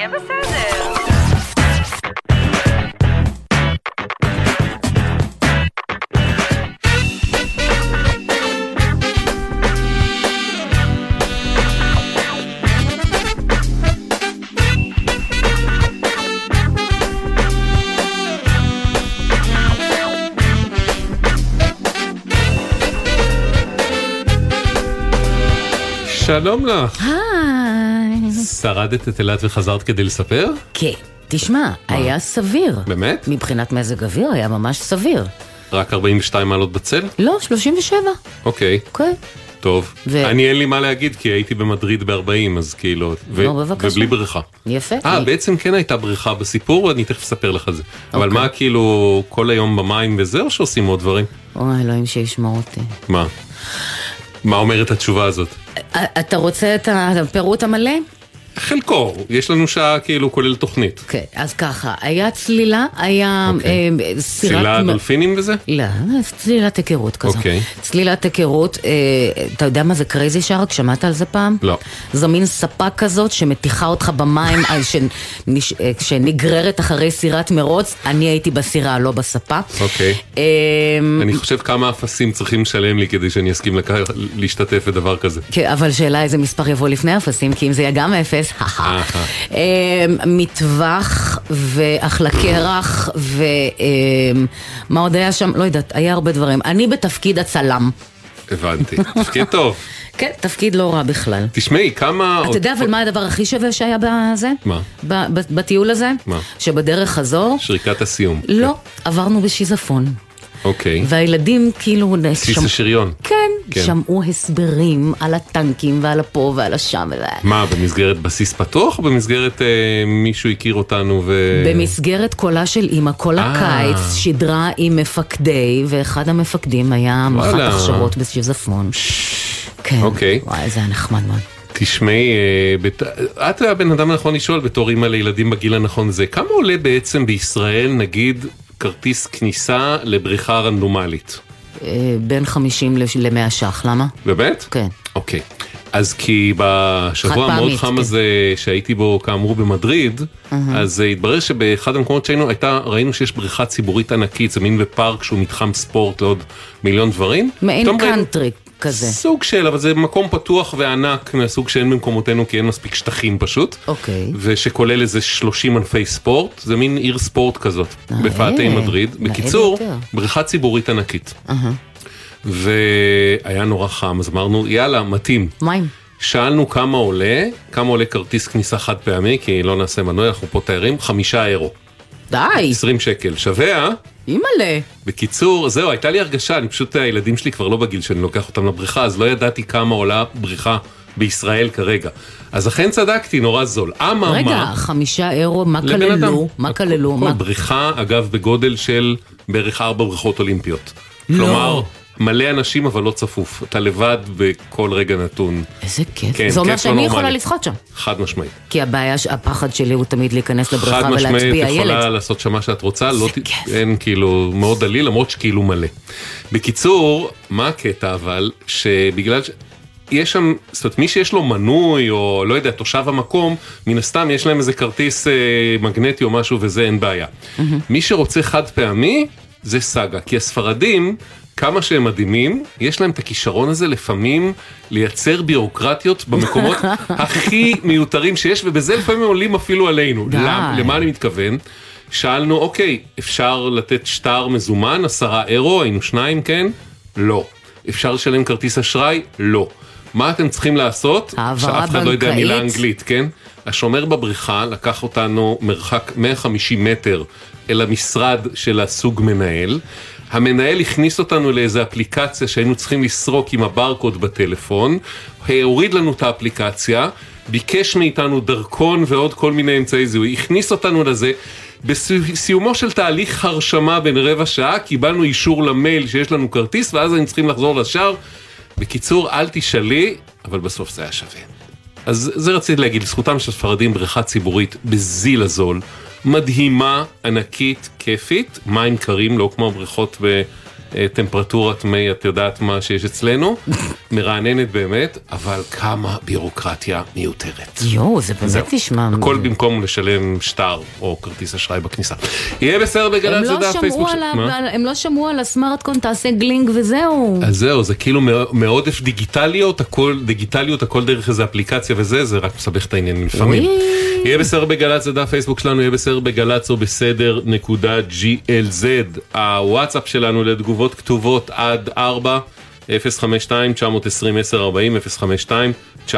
יהיה בסדר. שלום לך. שרדת את אילת וחזרת כדי לספר? כן, תשמע, היה סביר. באמת? מבחינת מזג אוויר היה ממש סביר. רק 42 מעלות בצל? לא, 37. אוקיי, כן. טוב. ו- אני אין לי מה להגיד כי הייתי במדריד ב-40 אז כאילו, ו- נו, בבקשה. ובלי בריכה. יפה. אה, אני- בעצם כן הייתה בריכה בסיפור, אני תכף אספר לך על זה. אבל אוקיי. מה כאילו כל היום במים וזה או שעושים עוד דברים? אוי, אלוהים שישמור אותי. מה? מה אומרת התשובה הזאת? א- אתה רוצה את הפירוט המלא? חלקו, יש לנו שעה כאילו כולל תוכנית. כן, אז ככה, היה צלילה, היה אוקיי. אה, סירת... צילה מ- דולפינים וזה? לא, צלילת היכרות כזו. אוקיי. צלילת היכרות, אה, אתה יודע מה זה קרייזי שרק? שמעת על זה פעם? לא. זו מין ספה כזאת שמתיחה אותך במים, אה, שנש- אה, שנגררת אחרי סירת מרוץ. אני הייתי בסירה, לא בספה. אוקיי. אה, אני חושב כמה אפסים צריכים לשלם לי כדי שאני אסכים לקח- להשתתף בדבר כזה. כן, אבל שאלה איזה מספר יבוא לפני אפסים, כי אם זה יהיה גם אפס, אהה. אה, מטווח ואכלה קרח ומה עוד היה שם? לא יודעת, היה הרבה דברים. אני בתפקיד הצלם. הבנתי. תפקיד טוב. כן, תפקיד לא רע בכלל. תשמעי, כמה... אתה יודע אבל מה הדבר הכי שווה שהיה בזה? מה? בטיול הזה? מה? שבדרך חזור, שריקת הסיום. לא, עברנו בשיזפון. אוקיי. והילדים כאילו... בסיס שמ- השריון. כן, כן. שמעו הסברים על הטנקים ועל הפה ועל השם. מה, במסגרת בסיס פתוח או במסגרת אה, מישהו הכיר אותנו ו... במסגרת קולה של אימא, כל אה. הקיץ שידרה עם מפקדי, ואחד המפקדים היה מח"ט. הכשרות בשיזפון. כן. אוקיי. וואי, זה היה נחמד מאוד. תשמעי, אה, בת... את הבן אדם הנכון לשאול בתור אימא לילדים בגיל הנכון הזה, כמה עולה בעצם בישראל, נגיד, כרטיס כניסה לבריכה רנדומלית? אה, בין 50 ל-100 ש"ח, למה? באמת? כן. אוקיי. אז כי בשבוע המאוד חם כן. הזה שהייתי בו כאמור במדריד, אז אה, התברר שבאחד המקומות שהיינו הייתה, ראינו שיש בריכה ציבורית ענקית, זה מין בפארק שהוא מתחם ספורט לעוד מיליון דברים. מעין קאנטרי כזה. סוג של, אבל זה מקום פתוח וענק מהסוג שאין במקומותינו כי אין מספיק שטחים פשוט. אוקיי. ושכולל איזה 30 ענפי ספורט, זה מין עיר ספורט כזאת, בפאתי מדריד. בקיצור. בריכה ציבורית ענקית. והיה נורא חם, אז אמרנו, יאללה, מתאים. מים. שאלנו כמה עולה, כמה עולה כרטיס כניסה חד פעמי, כי לא נעשה מנוי, אנחנו פה תיירים, חמישה אירו. די, 20 שקל. שווה, אה? אימא'לה. בקיצור, זהו, הייתה לי הרגשה, אני פשוט, הילדים שלי כבר לא בגיל שאני לוקח אותם לבריכה, אז לא ידעתי כמה עולה בריכה בישראל כרגע. אז אכן צדקתי, נורא זול. אממה, רגע, חמישה אירו, מה. כללו? מה כללו? בריכה, אגב, בגודל של בערך ארבע בריכות אולימפיות. לא. כלומר, מלא אנשים אבל לא צפוף. אתה לבד בכל רגע נתון. איזה כיף. כן, זה אומר כיף לא שאני יכולה. לשחות שם. חד משמעית. כי הבעיה, הפחד שלי הוא תמיד להיכנס לבריכה חד משמעית, ולהצביע את יכולה ילד. לעשות שם מה שאת רוצה, לא ת... אין כאילו מאוד דליל, למרות שכאילו מלא. בקיצור, מה הקטע אבל, שבגלל ש... יש שם, זאת אומרת, מי שיש לו מנוי, או לא יודע, תושב המקום, מן הסתם יש להם איזה כרטיס אה, מגנטי או משהו וזה, אין בעיה. מי שרוצה חד פעמי, זה סאגה. כי הספרדים, כמה שהם מדהימים, יש להם את הכישרון הזה לפעמים לייצר ביורוקרטיות במקומות הכי מיותרים שיש, ובזה לפעמים עולים אפילו עלינו. למה? למה אני מתכוון? שאלנו, אוקיי, אפשר לתת שטר מזומן, עשרה אירו, היינו שניים, כן? לא. אפשר לשלם כרטיס אשראי? לא. מה אתם צריכים לעשות? העברה שאף אחד לא יודע מילה בנקאית? אנגלית, כן? השומר בבריכה לקח אותנו מרחק 150 מטר אל המשרד של הסוג מנהל. המנהל הכניס אותנו לאיזה אפליקציה שהיינו צריכים לסרוק עם הברקוד בטלפון, הוריד לנו את האפליקציה, ביקש מאיתנו דרכון ועוד כל מיני אמצעי זיהוי, הכניס אותנו לזה. בסיומו של תהליך הרשמה בין רבע שעה קיבלנו אישור למייל שיש לנו כרטיס ואז היינו צריכים לחזור לשער. בקיצור, אל תשאלי, אבל בסוף זה היה שווה. אז זה רציתי להגיד, לזכותם של ספרדים בריכה ציבורית בזיל הזול, מדהימה, ענקית, כיפית, מים קרים, לא כמו הבריכות אה, טמפרטורת מי, את יודעת מה שיש אצלנו, מרעננת באמת, אבל כמה בירוקרטיה מיותרת. יואו, זה באמת. נשמע... הכל במקום לשלם שטר או כרטיס אשראי בכניסה. יהיה בסדר הם בגל"צ, זה דף פייסבוק. הם לא שמעו על הסמארטקון, תעשה גלינג וזהו. אז זהו, זה כאילו מעודף דיגיטליות, הכל דיגיטליות, הכל דרך איזה אפליקציה וזה, זה רק מסבך את העניינים לפעמים. יהיה בסדר בגל"צ, זה דף פייסבוק שלנו, יהיה בסדר בגל"צ או בסדר נקודה glz. הוואטסאפ שלנו לתגובות כתובות עד 4, 052-920-1040, 052-920-1040,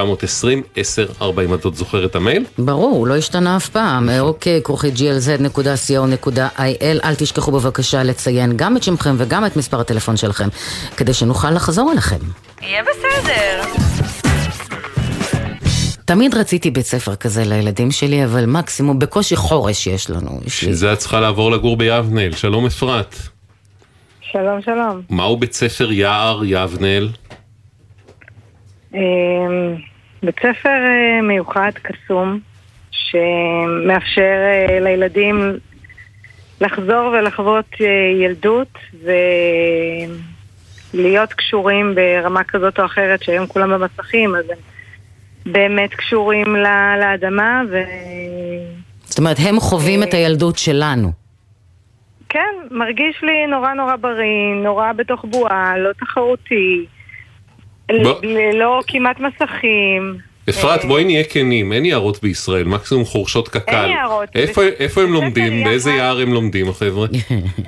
את עוד זוכרת את המייל? ברור, הוא לא השתנה אף פעם. אה, אוקיי, כרוכי glz.co.il. אל תשכחו בבקשה לציין גם את שמכם וגם את מספר הטלפון שלכם, כדי שנוכל לחזור אליכם. יהיה בסדר. תמיד רציתי בית ספר כזה לילדים שלי, אבל מקסימום בקושי חורש יש לנו. יש לי- בשביל זה את צריכה לעבור לגור ביבנאל. שלום אפרת. שלום, שלום. מהו בית ספר יער יבנאל? אמ, בית ספר אה, מיוחד, קסום, שמאפשר אה, לילדים לחזור ולחוות אה, ילדות ולהיות קשורים ברמה כזאת או אחרת, שהיום כולם במסכים, אז הם באמת קשורים לאדמה, ו... זאת אומרת, הם חווים את הילדות שלנו. כן, מרגיש לי נורא נורא בריא, נורא בתוך בועה, לא תחרותי, בוא- ללא כמעט מסכים. אפרת, אה, בואי נהיה כנים, אין יערות בישראל, מקסימום חורשות קק"ל. יערות. איפה- איפה הם לומדים? ספר באיזה יער. הם לומדים, החבר'ה?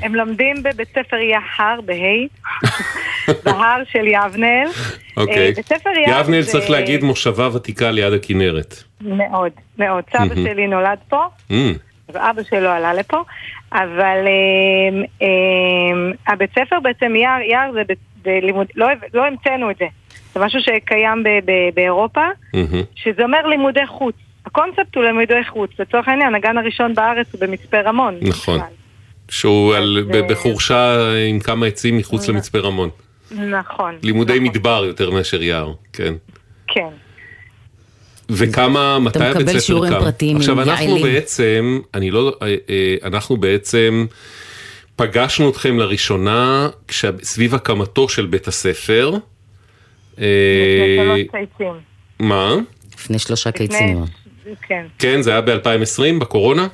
הם לומדים בבית ספר יחר, בה', בהר של יבנאל. אוקיי. אה, בית ספר יבנאל זה- צריך להגיד מושבה ותיקה ליד הכנרת. מאוד, מאוד. סבא. שלי נולד פה, אמ, ואבא שלו עלה לפה, אבל אמ, אמ, הבית ספר בעצם יער, יער זה בית- זה לימוד, לא לא המצאנו את זה. זה משהו שקיים ב- ב- באירופה, מהמם. שזה אומר לימודי חוץ. הקונספט הוא לימודי חוץ. לצורך העניין, הגן הראשון בארץ הוא במצפה רמון. נכון. בכלל. שהוא על- ב- אה, בחורשה עם כמה עצים מחוץ למצפה רמון. נכון. לימודי נכון, מדבר יותר מאשר יער, כן. כן. וכמה, מתי הבית מקבל ספר שיעורים קם? פרטיים עכשיו עם אנחנו יעלים. בעצם, אני לא, אה, אה, אנחנו בעצם פגשנו אתכם לראשונה כשה- סביב הקמתו של בית הספר. לפני שלוש קיצים. מה? לפני שלושה קיצים. כן, כן, זה היה ב-2020, בקורונה.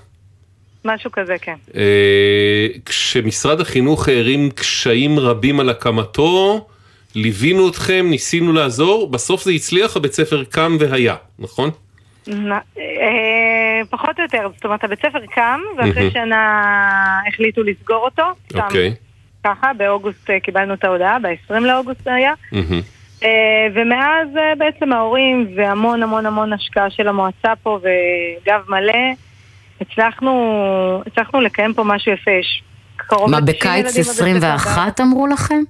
משהו כזה, כן. אה, כשמשרד החינוך הערים קשיים רבים על הקמתו, ליווינו אתכם, ניסינו לעזור, בסוף זה הצליח, הבית ספר קם והיה, נכון? אה, פחות או יותר, זאת אומרת, הבית ספר קם, ואחרי. שנה החליטו לסגור אותו. סתם אוקיי. ככה, באוגוסט אה, קיבלנו את ההודעה, ב-20 לאוגוסט זה היה. אה, ומאז בעצם ההורים והמון המון המון השקעה של המועצה פה וגב מלא, הצלחנו, הצלחנו לקיים פה משהו יפה. מה, ל-90 בקיץ ילדים בבית ספר 21 אמרו לכם?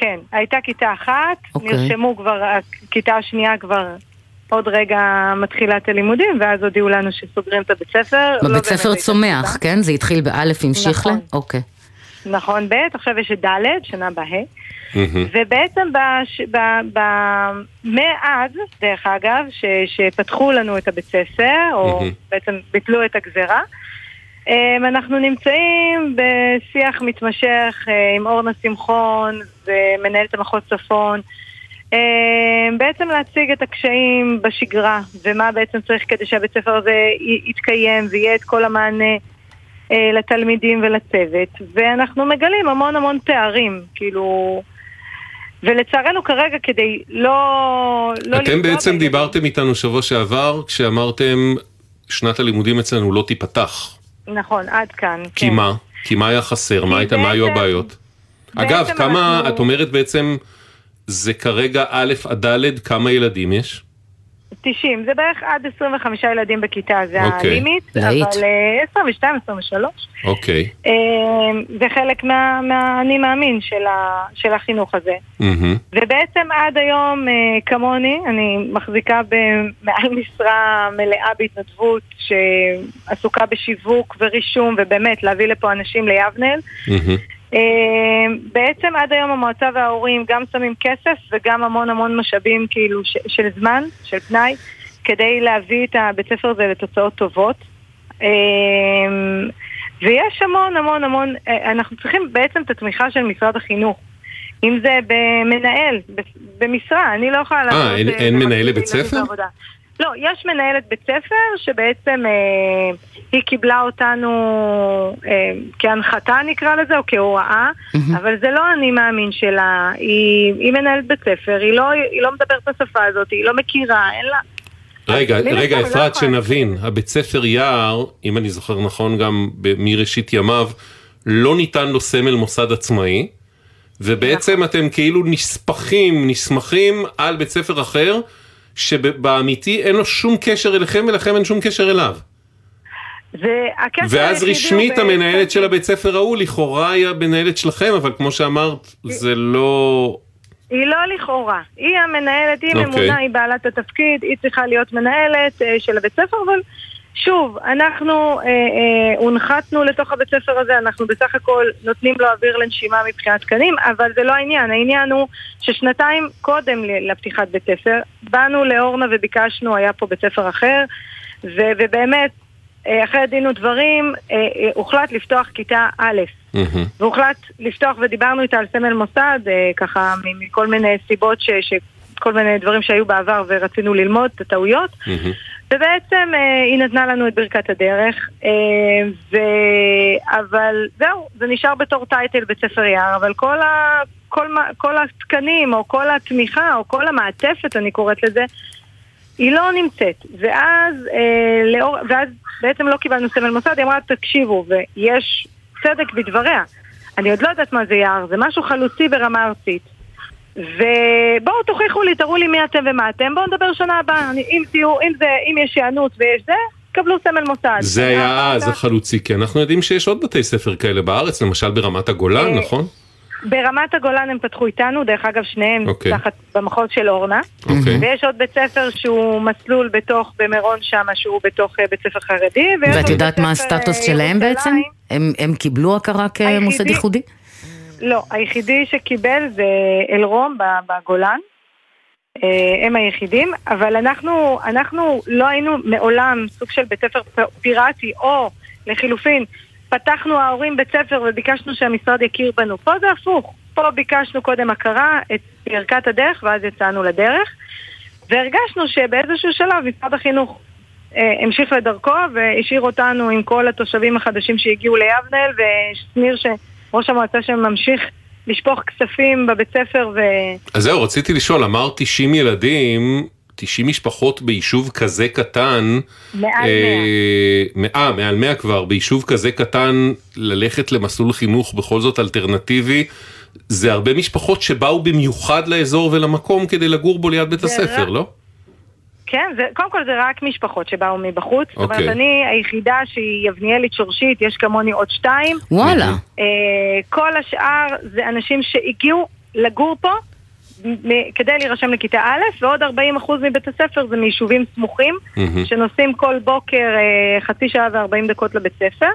כן, הייתה כיתה אחת, אוקיי. נרשמו כבר, הכיתה השנייה כבר עוד רגע מתחילה את הלימודים, ואז הודיעו לנו שסוגרים את הבית ספר. לא בבית באמת ספר צומח, סיבה. כן? זה התחיל באלף, המשיך ל... נכון. אוקיי. נכון, ב', עכשיו יש את ד', שנה בה'. ובעצם בש, ב, ב, מאז, דרך אגב, ש, שפתחו לנו את הבית ספר, או. בעצם ביטלו את הגזרה, אנחנו נמצאים בשיח מתמשך אה, עם אורנה שמחון ומנהלת המחוז צפון, אמ, בעצם להציג את הקשיים בשגרה, ומה בעצם צריך כדי שהבית ספר הזה יתקיים ויהיה את כל המענה אה, לתלמידים ולצוות, ואנחנו מגלים המון המון פערים, כאילו... ולצערנו כרגע כדי לא... לא אתם בעצם דיברתם איתנו שבוע שעבר, כשאמרתם שנת הלימודים אצלנו לא תיפתח. נכון, עד כאן. כי כן. מה? כי מה היה חסר? מה הייתה- מה היו הבעיות? אגב, כמה, אנחנו- את אומרת בעצם, זה כרגע א' עד ד', כמה ילדים יש? 90, זה בערך עד 25 ילדים בכיתה, זה אוקיי. הלימיט, להיט. אבל אה, 22, 23, אוקיי. אה, זה חלק מה- מהאני מאמין של ה- של החינוך הזה. מהמם. ובעצם עד היום, אה, כמוני, אני מחזיקה במעל משרה מלאה בהתנדבות, שעסוקה בשיווק ורישום, ובאמת להביא לפה אנשים ליבנאל. מהמם. אה, בעצם עד היום המועצה וההורים גם שמים כסף וגם המון המון משאבים כאילו ש- של זמן, של פנאי, כדי להביא את הבית ספר הזה לתוצאות טובות. אה, ויש המון המון המון, אה, אנחנו צריכים בעצם את התמיכה של משרד החינוך. אם זה במנהל, במשרה, אני לא יכולה. אה, אין, אין מנהל לבית ספר? לא, יש מנהלת בית ספר שבעצם אה, היא קיבלה אותנו אה, כהנחתה נקרא לזה, או כהוראה, mm-hmm. אבל זה לא אני מאמין שלה, היא, היא מנהלת בית ספר, היא לא, היא לא מדברת את השפה הזאת, היא לא מכירה, אין לה... רגע, רגע, לא אפרת, לא שנבין, הבית ספר יער, אם אני זוכר נכון גם מראשית ימיו, לא ניתן לו סמל מוסד עצמאי, ובעצם נכון. אתם כאילו נספחים, נסמכים על בית ספר אחר, שבאמיתי אין לו שום קשר אליכם ולכם אין שום קשר אליו. ואז רשמית המנהלת של הבית ספר ההוא לכאורה היא המנהלת שלכם, אבל כמו שאמרת, זה לא... היא לא לכאורה, היא המנהלת, היא okay. אוקיי. ממונה, היא בעלת התפקיד, היא צריכה להיות מנהלת אה, של הבית ספר, אבל שוב, אנחנו אה, אה, הונחתנו לתוך הבית ספר הזה, אנחנו בסך הכל נותנים לו אוויר לנשימה מבחינת תקנים, אבל זה לא העניין, העניין הוא ששנתיים קודם לפתיחת בית ספר, באנו לאורנה וביקשנו, היה פה בית ספר אחר, ו- ובאמת, אה, אחרי דין ודברים, אה, אה, הוחלט לפתוח כיתה א', mm-hmm. והוחלט לפתוח ודיברנו איתה על סמל מוסד, אה, ככה מכל מיני סיבות ש... ש- כל מיני דברים שהיו בעבר ורצינו ללמוד את הטעויות. Mm-hmm. ובעצם אה, היא נתנה לנו את ברכת הדרך, אה, ו... אבל זהו, זה נשאר בתור טייטל בית ספר יער, אבל כל, ה... כל, כל התקנים, או כל התמיכה, או כל המעטפת, אני קוראת לזה, היא לא נמצאת. ואז, אה, לאור... ואז בעצם לא קיבלנו סמל מוסד, היא אמרה, תקשיבו, ויש צדק בדבריה. אני עוד לא יודעת מה זה יער, זה משהו חלוצי ברמה ארצית. ובואו תוכיחו לי, תראו לי מי אתם ומה אתם, בואו נדבר שנה הבאה. אם תהיו, אם זה, אם יש היענות ויש זה, קבלו סמל מוסד. זה היה אז החלוצי, כי אנחנו יודעים שיש עוד בתי ספר כאלה בארץ, למשל ברמת הגולן, אה, נכון? ברמת הגולן הם פתחו איתנו, דרך אגב שניהם okay. אוקיי. תחת במחוז של אורנה. Okay. אוקיי. ויש עוד בית ספר שהוא מסלול בתוך, במירון שם, שהוא בתוך uh, בית ספר חרדי. ואת יודעת מה הסטטוס שלהם בעצם? הם, הם קיבלו הכרה כמוסד ייחודי? לא, היחידי שקיבל זה אלרום בגולן. אה, הם היחידים, אבל אנחנו, אנחנו לא היינו מעולם סוג של בית ספר פיראטי, או לחילופין, פתחנו ההורים בית ספר וביקשנו שהמשרד יכיר בנו. פה זה הפוך, פה ביקשנו קודם הכרה, את ערכת הדרך, ואז יצאנו לדרך, והרגשנו שבאיזשהו שלב משרד החינוך אה, המשיך לדרכו והשאיר אותנו עם כל התושבים החדשים שהגיעו ליבנאל, ושניר ש... ראש המועצה שממשיך לשפוך כספים בבית ספר ו... אז זהו, רציתי לשאול, אמרת 90 ילדים, 90 משפחות ביישוב כזה קטן, מעל אה, 100. אה, מעל 100 כבר, ביישוב כזה קטן, ללכת למסלול חינוך בכל זאת אלטרנטיבי, זה הרבה משפחות שבאו במיוחד לאזור ולמקום כדי לגור בו ליד בית הספר, רק... לא? כן, זה, קודם כל זה רק משפחות שבאו מבחוץ. Okay. זאת אומרת, אוקיי. אני היחידה שהיא יבניאלית שורשית, יש כמוני עוד שתיים. וואלה. Uh, כל השאר זה אנשים שהגיעו לגור פה כדי להירשם לכיתה א', ועוד 40% מבית הספר זה מיישובים סמוכים, mm-hmm. שנוסעים כל בוקר uh, חצי שעה ו-40 דקות לבית ספר.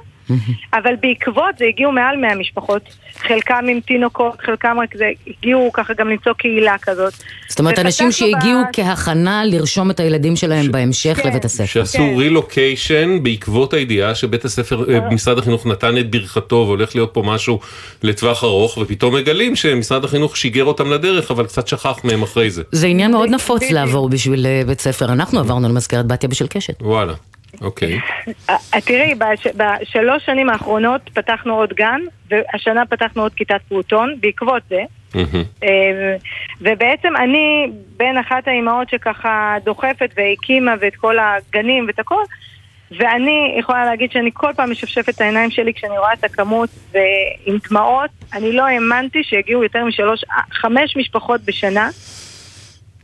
אבל בעקבות זה הגיעו מעל 100 משפחות, חלקם עם תינוקות, חלקם רק זה, הגיעו ככה גם למצוא קהילה כזאת. זאת אומרת, אנשים שהגיעו ב... כהכנה לרשום את הילדים שלהם ש... בהמשך כן, לבית הספר. שעשו כן. רילוקיישן בעקבות הידיעה שבית הספר, אה, משרד החינוך נתן את ברכתו והולך להיות פה משהו לטווח ארוך, ופתאום מגלים שמשרד החינוך שיגר אותם לדרך, אבל קצת שכח מהם אחרי זה. זה עניין מאוד נפוץ לעבור בשביל אה, בית ספר. אנחנו עברנו למזכרת בתיה בשל קשת. וואלה. אוקיי. אה, תראי, בשלוש שנים האחרונות פתחנו עוד גן, והשנה פתחנו עוד כיתת פעוטון, בעקבות זה. אה, ובעצם אני בין אחת האימהות שככה דוחפת והקימה ואת כל הגנים ואת הכל, ואני יכולה להגיד שאני כל פעם משפשפת את העיניים שלי כשאני רואה את הכמות ועם דמעות, אני לא האמנתי שיגיעו יותר משלוש, חמש משפחות בשנה.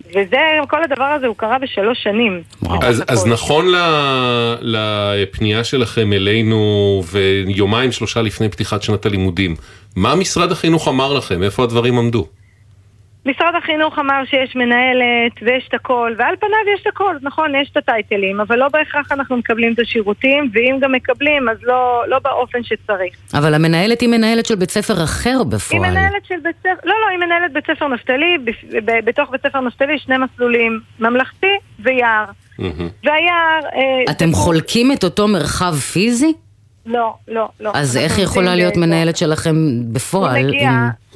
וזה, כל הדבר הזה הוא קרה בשלוש שנים. אז, אז נכון לפנייה שלכם אלינו ויומיים שלושה לפני פתיחת שנת הלימודים, מה משרד החינוך אמר לכם? איפה הדברים עמדו? משרד החינוך אמר שיש מנהלת ויש את הכל, ועל פניו יש את הכל, נכון, יש את הטייטלים, אבל לא בהכרח אנחנו מקבלים את השירותים, ואם גם מקבלים, אז לא, לא באופן שצריך. אבל המנהלת היא מנהלת של בית ספר אחר בפועל. היא מנהלת של בית ספר, לא, לא, היא מנהלת בית ספר נפתלי, בתוך בית ספר נפתלי שני מסלולים, ממלכתי ויער. והיער... אה, אתם חולקים את אותו מרחב פיזי? לא, לא, לא. אז איך יכולה להיות ב- מנהלת שלכם בפועל? הוא מגיע, אם-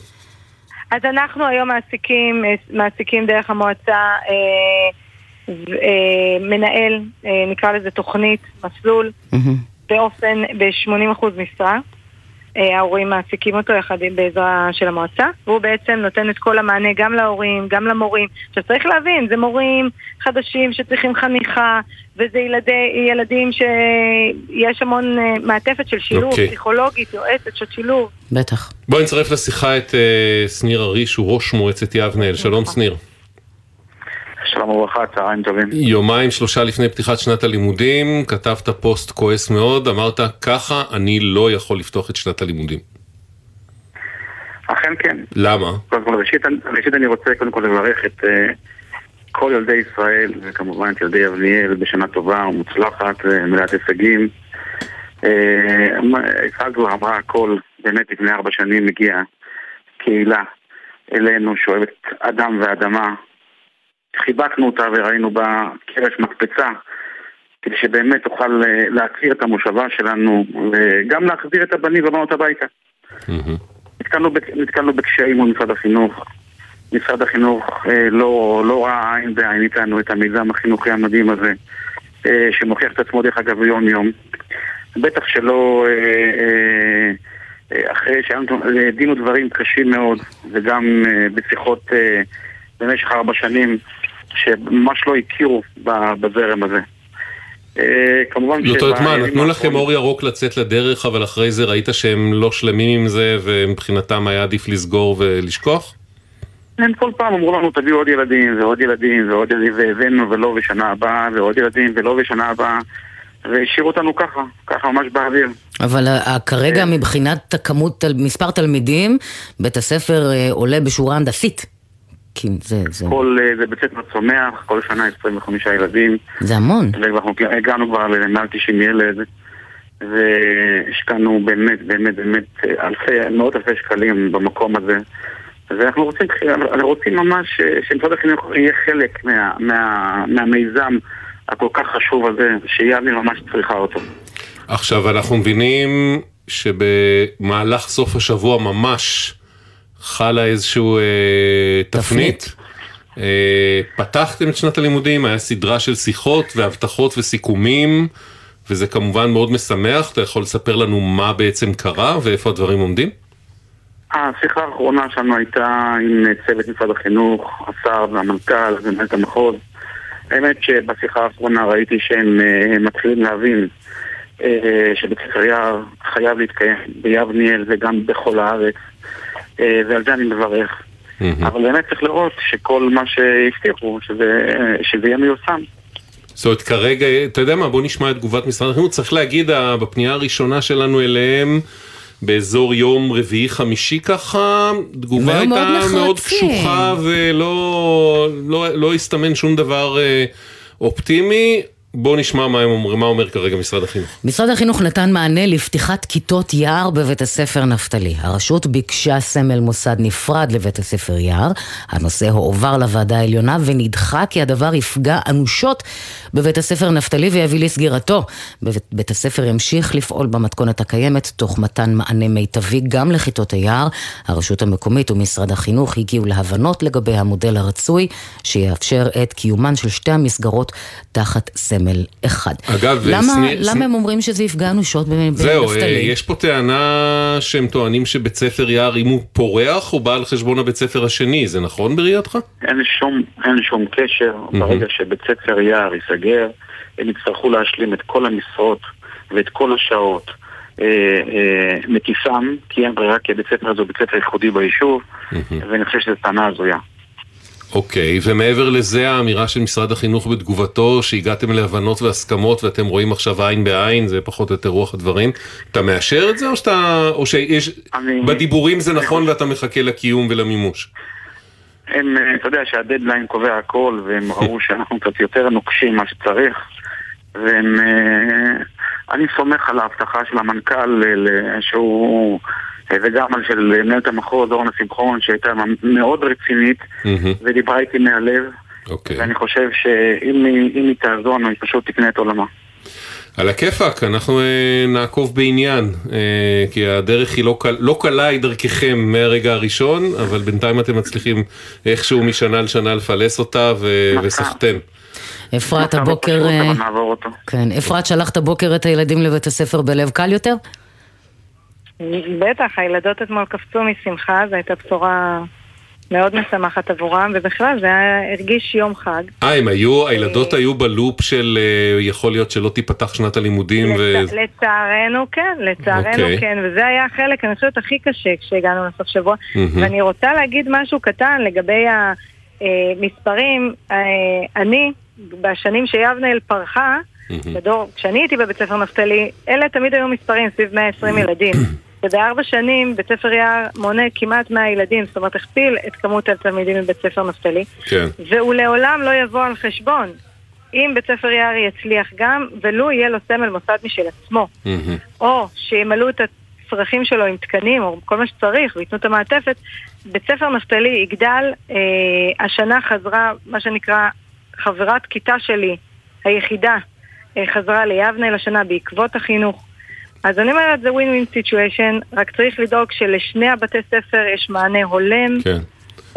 אז אנחנו היום מעסיקים, אה, מעסיקים דרך המועצה אה, אה, מנהל, נקרא לזה תוכנית, מסלול. באופן, ב-80% משרה. ההורים מעסיקים אותו יחד בעזרה של המועצה, והוא בעצם נותן את כל המענה גם להורים, גם למורים. עכשיו צריך להבין, זה מורים חדשים שצריכים חניכה, וזה ילדי, ילדים שיש המון אה, מעטפת של שילוב, אוקיי. פסיכולוגית, יועצת של שילוב. בטח. בואי נצרף לשיחה את אה, שניר אריש, הוא ראש מועצת יבנאל. שלום שניר. שלום וברכה, צהריים טובים. יומיים שלושה לפני פתיחת שנת הלימודים, כתבת פוסט כועס מאוד, אמרת ככה אני לא יכול לפתוח את שנת הלימודים. אכן כן. למה? קודם כל, ראשית, ראשית אני רוצה קודם כל לברך את uh, כל ילדי ישראל, וכמובן את ילדי יבניאל בשנה טובה ומוצלחת ומלאת הישגים. יפעת כבר אמרה הכל, באמת לפני ארבע שנים הגיעה קהילה אלינו שאוהבת אדם ואדמה. חיבקנו אותה וראינו בה קרש מקפצה כדי שבאמת תוכל אה, להכיר את המושבה שלנו וגם להחזיר את הבנים והבנות הביתה. נתקלנו בקשיים מול משרד החינוך. משרד החינוך אה, לא, לא ראה עין בעין איתנו את המיזם החינוכי המדהים הזה, אה, שמוכיח את עצמו דרך אגב יום יום. בטח שלא אה, אה, אה, אחרי שהיה לנו אה, דין ודברים קשים מאוד, וגם אה, בשיחות אה, במשך ארבע שנים, שממש לא הכירו בזרם הזה. אה, כמובן זאת אומרת מה, נתנו לכם אור ירוק לצאת לדרך, אבל אחרי זה ראית שהם לא שלמים עם זה, ומבחינתם היה עדיף לסגור ולשכוח? הם כל פעם אמרו לנו תביאו עוד ילדים ועוד ילדים ועוד ילדים והבאנו ולא בשנה הבאה ועוד ילדים ולא בשנה הבאה והשאירו אותנו ככה, ככה ממש באוויר. אבל ה- ה- כרגע מבחינת הכמות, מספר תלמידים, בית הספר אה, עולה בשורה הנדסית. כי זה, זה, כל אה, זה בית ספר צומח, כל שנה 25 ילדים זה המון. ואנחנו הגענו כבר למעל 90 ילד והשקענו באמת באמת באמת אלפי, מאות אלפי שקלים במקום הזה ואנחנו רוצים, אנחנו רוצים ממש אה, שמשרד החינוך יהיה חלק מה, מה, מהמיזם הכל כך חשוב הזה, שיבנה ממש צריכה אותו. עכשיו, אנחנו מבינים שבמהלך סוף השבוע ממש חלה איזשהו אה, תפנית. תפנית. אה, פתחתם את שנת הלימודים, היה סדרה של שיחות והבטחות וסיכומים, וזה כמובן מאוד משמח. אתה יכול לספר לנו מה בעצם קרה ואיפה הדברים עומדים? השיחה האחרונה שלנו הייתה עם צוות משרד החינוך, השר והמנכ"ל ומנהלת המחוז. האמת שבשיחה האחרונה ראיתי שהם אה, מתחילים להבין אה, יער חייב להתקיים ביבניאל וגם בכל הארץ, אה, ועל זה אני מברך. אבל באמת צריך לראות שכל מה שהבטיחו, שזה, שזה יהיה מיושם. זאת אומרת, כרגע, אתה יודע מה, בוא נשמע את תגובת משרד החינוך. צריך להגיד, בפנייה הראשונה שלנו אליהם, באזור יום רביעי-חמישי ככה, תגובה מאוד הייתה מאוד נחרצים. קשוחה ולא לא, לא הסתמן שום דבר אה, אופטימי. בוא נשמע מה, הם אומר, מה אומר כרגע משרד החינוך. משרד החינוך נתן מענה לפתיחת כיתות יער בבית הספר נפתלי. הרשות ביקשה סמל מוסד נפרד לבית הספר יער. הנושא הועבר לוועדה העליונה ונדחה כי הדבר יפגע אנושות בבית הספר נפתלי ויביא לסגירתו. בית, בית הספר ימשיך לפעול במתכונת הקיימת תוך מתן מענה מיטבי גם לכיתות היער. הרשות המקומית ומשרד החינוך הגיעו להבנות לגבי המודל הרצוי שיאפשר את קיומן של שתי המסגרות תחת סמל אחד. אגב, למה, סני- למה סני- הם אומרים שזה יפגע אנושות בנפתלי? זהו, אה, יש פה טענה שהם טוענים שבית ספר יער, אם הוא פורח, הוא בא על חשבון הבית ספר השני, זה נכון בראייתך? אין שום, אין שום קשר, ברגע שבית ספר יער ייסגר, הם יצטרכו להשלים את כל המשרות ואת כל השעות אה, אה, מכיסם, כי אין ברירה, כי הבית ספר הזה הוא בית ספר ייחודי ביישוב, ואני חושב שזו טענה הזויה. אוקיי, ומעבר לזה האמירה של משרד החינוך בתגובתו שהגעתם להבנות והסכמות ואתם רואים עכשיו עין בעין, זה פחות או יותר רוח הדברים, אתה מאשר את זה או שאתה, או שיש, אני- בדיבורים זה נכון ואתה מחכה לקיום ולמימוש? הם, אה, אתה יודע שהדדליין קובע הכל, והם ראו שאנחנו קצת יותר נוקשים מה שצריך, והם... אה, אני סומך על ההבטחה של המנכ"ל, אה, שהוא... אה, וגם על של מנהלת המחוז, אורנה שמחון, שהייתה מאוד רצינית, ודיברה איתי מהלב, אוקיי. ואני חושב שאם היא, תעזור לנו, היא פשוט תקנה את עולמה. על הכיפאק, אנחנו אה, נעקוב בעניין, אה, כי הדרך היא לא, קל, לא קלה היא דרככם מהרגע הראשון, אבל בינתיים אתם מצליחים איכשהו משנה לשנה לפלס אותה ו- נכון. וסחטן. אפרת, נעבור הבוקר... כן, אפרת, שלחת בוקר את הילדים לבית הספר בלב קל יותר? בטח, הילדות אתמול קפצו משמחה, זו הייתה בשורה מאוד משמחת עבורם, ובכלל זה היה, הרגיש יום חג. אה, הם היו, הילדות היו בלופ של אה, יכול להיות שלא תיפתח שנת הלימודים ו... לצ... לצערנו כן, לצערנו אוקיי. כן, וזה היה החלק, אני חושבת, הכי קשה כשהגענו לסוף שבוע. מהמם. ואני רוצה להגיד משהו קטן לגבי המספרים. אה, אני, בשנים שיבנאל פרחה, מהמם. בדור, כשאני הייתי בבית ספר נפתלי, אלה תמיד היו מספרים, סביב 120 ילדים. ובארבע שנים בית ספר יער מונה כמעט 100 ילדים, זאת אומרת הכפיל את כמות התלמידים מבית ספר נפתלי. כן. והוא לעולם לא יבוא על חשבון. אם בית ספר יער יצליח גם, ולו יהיה לו סמל מוסד משל עצמו. או שימלאו את הצרכים שלו עם תקנים, או כל מה שצריך, וייתנו את המעטפת, בית ספר נפתלי יגדל, אה, השנה חזרה, מה שנקרא, חברת כיתה שלי, היחידה, אה, חזרה ליבנה לשנה בעקבות החינוך. אז אני אומרת, זה ווין ווין סיטואשן, רק צריך לדאוג שלשני הבתי ספר יש מענה הולם. כן.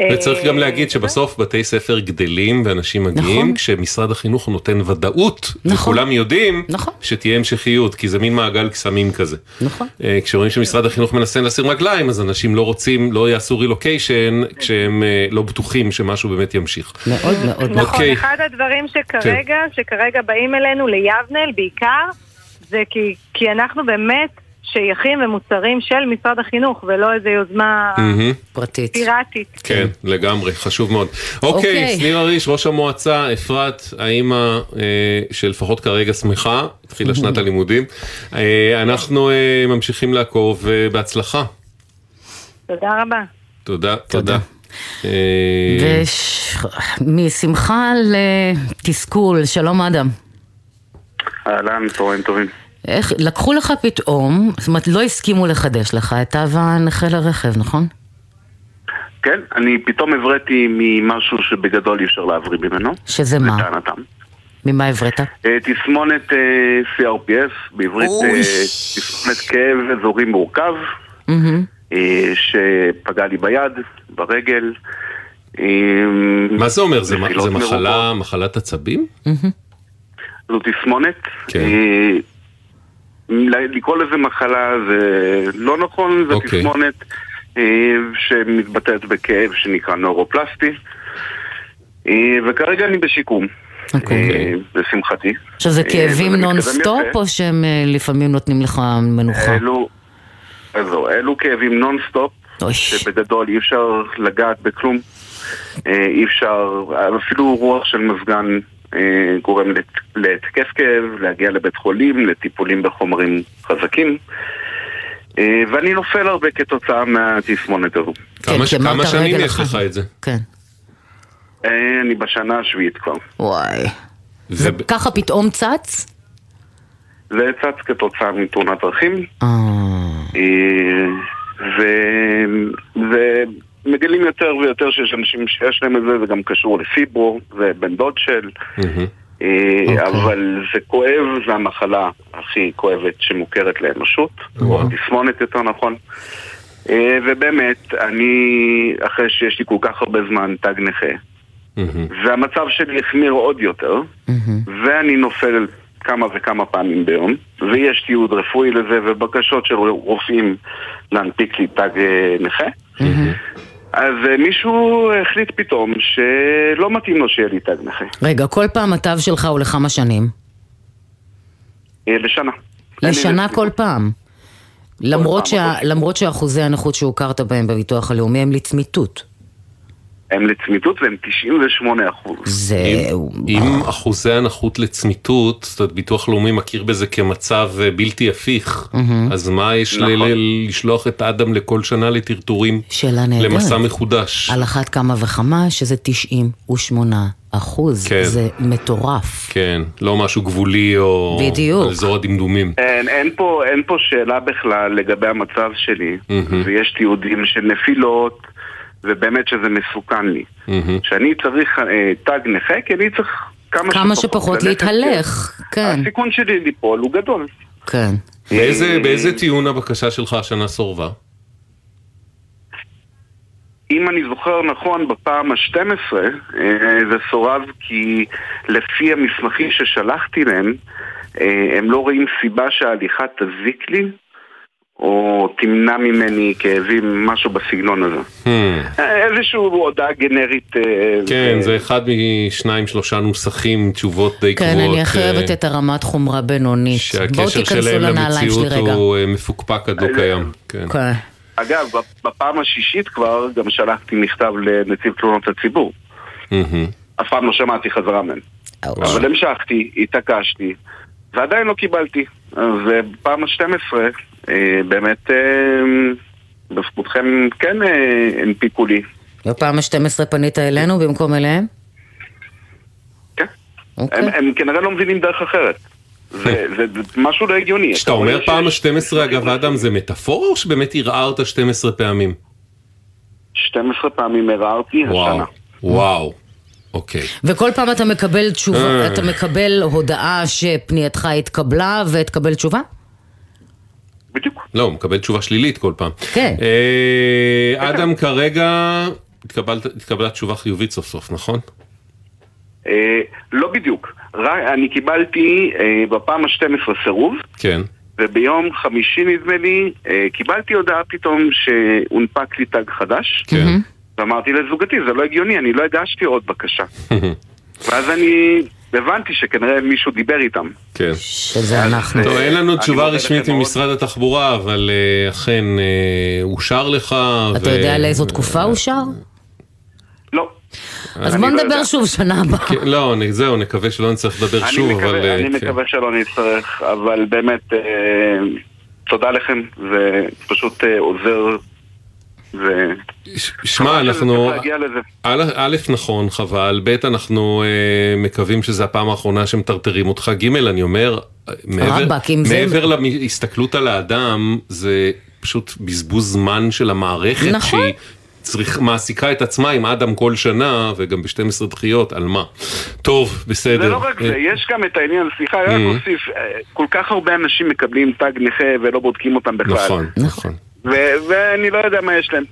אה, וצריך גם להגיד שבסוף בתי ספר גדלים ואנשים מגיעים נכון. כשמשרד החינוך נותן ודאות נכון. וכולם יודעים נכון. שתהיה המשכיות כי זה מין מעגל קסמים כזה. נכון. אה, כשרואים שמשרד החינוך מנסה לשים רגליים אז אנשים לא רוצים, לא יעשו רילוקיישן כשהם אה, לא בטוחים שמשהו באמת ימשיך. מאוד מאוד. נכון, אוקיי. אחד הדברים שכרגע, שכרגע באים אלינו ליבנל בעיקר, זה כי, כי אנחנו באמת שייכים ומוצרים של משרד החינוך, ולא איזו יוזמה. פרטית. פיראטית. כן, לגמרי, חשוב מאוד. אוקיי, אוקיי. שניר אריש, ראש המועצה, אפרת, האימא אה, שלפחות כרגע שמחה, התחילה שנת הלימודים. אה, אנחנו אה, ממשיכים לעקוב, בהצלחה. תודה רבה. תודה, תודה. אה, וש... משמחה לתסכול, שלום אדם. אהלן, צהריים טובים. איך, לקחו לך פתאום, זאת אומרת לא הסכימו לחדש לך את תו הנכה לרכב, נכון? כן, אני פתאום הבראתי ממשהו שבגדול אי אפשר להבריא ממנו. שזה מה? לטענתם. ממה הבראת? אה, תסמונת אה, CRPS, בעברית. אה, תסמונת כאב אזורי מורכב, מהמם. אה, שפגע לי ביד, ברגל. מה זה אומר? זה, זה מחלה. מחלת עצבים? זו תסמונת. כן. אה, לקרוא לזה מחלה זה לא נכון, זו אוקיי. תסמונת אה, שמתבטאת בכאב שנקרא נורופלסטי. אה, וכרגע אני בשיקום, אוקיי. אה, לשמחתי. עכשיו זה אה, כאבים נונסטופ. או שהם אה, לפעמים נותנים לך מנוחה? אלו, אז זהו, אלו כאבים נונסטופ. שבגדול אי אפשר לגעת בכלום. אי אפשר, אפילו רוח של מזגן גורם לת- להתקף כאב, להגיע לבית חולים, לטיפולים בחומרים חזקים. אה, ואני נופל הרבה כתוצאה מהתסמונת הזו. כמה, אמרת כמה שנים יש. לך את זה? כן. אה, אני בשנה השביעית כבר. וואי. זה, ככה פתאום צץ? זה צץ כתוצאה מתאונת דרכים. אה, אה, ומגלים יותר ויותר שיש אנשים שיש להם את זה, זה גם קשור לפיברו, זה בן דוד של. אה, אוקיי. אבל זה כואב, זה המחלה הכי כואבת שמוכרת לאנושות, או וואו. התסמונת יותר נכון. אה, ובאמת, אני, אחרי שיש לי כל כך הרבה זמן תג נכה. והמצב שלי החמיר עוד יותר. ואני נופל כמה וכמה פעמים ביום, ויש תיעוד רפואי לזה ובקשות של רופאים להנפיק לי תג אה, נכה. אז אה, מישהו החליט פתאום שלא מתאים לו שיהיה לי תג נכה. רגע, כל פעם התו שלך הוא לכמה שנים? אה, לשנה. לשנה. כל פעם. למרות, שה. למרות שאחוזי הנכות שהוכרת בהם בביטוח הלאומי הם לצמיתות. הם לצמיתות והם 98 אחוז. זה... אם, אחוזי הנכות לצמיתות, זאת אומרת ביטוח לאומי מכיר בזה כמצב אה, בלתי הפיך, אז מה יש נכון. לשלוח את אדם לכל שנה לטרטורים שאלה נהדרת. למסע מחודש? על אחת כמה וכמה שזה 98 אחוז. כן. זה מטורף. כן, לא משהו גבולי או בדיוק. אזור הדמדומים. אין, אין, פה, אין פה שאלה בכלל לגבי המצב שלי. ויש תיעודים של נפילות, ובאמת שזה מסוכן לי. מהמם. שאני צריך אה, תג נכה, כי אני צריך כמה, כמה שפחות ללכת, להתהלך, כן. הסיכון שלי ליפול הוא גדול. כן. באיזה, באיזה טיעון הבקשה שלך השנה סורבה? אם אני זוכר נכון, בפעם ה-12 זה סורב כי לפי המסמכים ששלחתי להם, אה, הם לא רואים סיבה שההליכה תזיק לי או תמנע ממני כאבים, משהו בסגנון הזה. Hmm. איזושהי הודעה גנרית. אה, כן, ו- זה אחד משניים שלושה נוסחים, תשובות די קבועות. כן, אני אה, חייבת את הרמת חומרה בינונית. בואו שהקשר שלהם למציאות. הוא אה, מפוקפק עד לא קיים. כן. כן. אגב, בפעם השישית כבר גם שלחתי מכתב לנציב תלונות הציבור. אף פעם לא שמעתי חזרה מהם. אבל המשכתי, התעקשתי, ועדיין לא קיבלתי. אז אה, בפעם ה-12, אה, באמת, אה, בזכותכם כן אה, הנפיקו לי. בפעם ה-12 פנית אלינו במקום אליהם? כן. אוקיי. הם, הם כנראה לא מבינים דרך אחרת. זה, זה, זה משהו לא הגיוני. כשאתה אתה אומר פעם שיש- ה-12 אגב אדם זה מטאפורה או שבאמת ערערת 12 פעמים? 12 פעמים ערערתי השנה. וואו, אוקיי. וכל פעם אתה מקבל תשובה, אה. אתה מקבל הודעה שפנייתך התקבלה ותקבל תשובה? בדיוק. לא, הוא מקבל תשובה שלילית כל פעם. כן. אה, אדם כרגע התקבלת- התקבלה תשובה חיובית סוף סוף, נכון? אה, לא בדיוק. רק, אני קיבלתי אה, בפעם ה-12 סירוב, כן. וביום חמישי נדמה לי, אה, קיבלתי הודעה פתאום שהונפק לי תג חדש. כן. ואמרתי לזוגתי, זה לא הגיוני, אני לא הגשתי עוד בקשה. ואז אני הבנתי שכנראה מישהו דיבר איתם. כן. שזה אנחנו. טוב, אין לנו תשובה רשמית. ממשרד התחבורה, אבל אה, אכן אה, אושר לך. אתה יודע לאיזו תקופה אושר? לא. אז בוא לא נדבר. שוב שנה הבאה. כן, לא, זהו, נקווה שלא נצטרך לדבר שוב, אבל... אה, אני כן. מקווה שלא נצטרך, אבל באמת, אה, תודה לכם, זה פשוט אה, עוזר. ו... שמע, אנחנו... א', א', נכון, חבל, ב', אנחנו אה, מקווים שזו הפעם האחרונה שמטרטרים אותך, ג', אני אומר, אה, מעבר, רבאק, אם זה- מעבר להסתכלות על האדם, זה פשוט בזבוז זמן של המערכת, נכון. שהיא צריך, מעסיקה את עצמה עם אדם כל שנה, וגם ב-12 דחיות, על מה? טוב, בסדר. זה לא רק אה, זה, יש גם את העניין, סליחה, רק Mhm. אוסיף, אה, כל כך הרבה אנשים מקבלים תג נכה ולא בודקים אותם בכלל. נכון, נכון, ו- ואני לא יודע מה יש להם.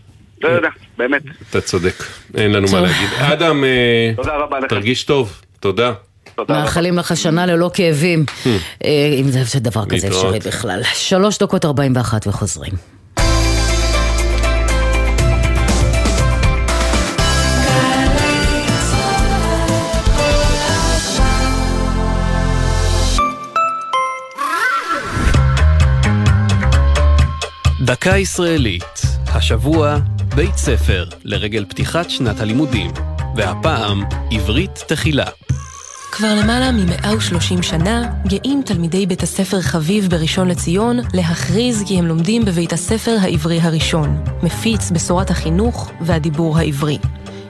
לא יודע, באמת. אתה צודק, אין לנו מה. להגיד. אדם, אה. תרגיש טוב, תודה. מאחלים לך שנה ללא כאבים, אה, אם זה דבר כזה. אפשרי בכלל. שלוש דקות ארבעים ואחת וחוזרים. דקה ישראלית, השבוע בית ספר לרגל פתיחת שנת הלימודים, והפעם עברית תחילה. כבר למעלה מ-130 שנה גאים תלמידי בית הספר חביב בראשון לציון להכריז כי הם לומדים בבית הספר העברי הראשון, מפיץ בשורת החינוך והדיבור העברי.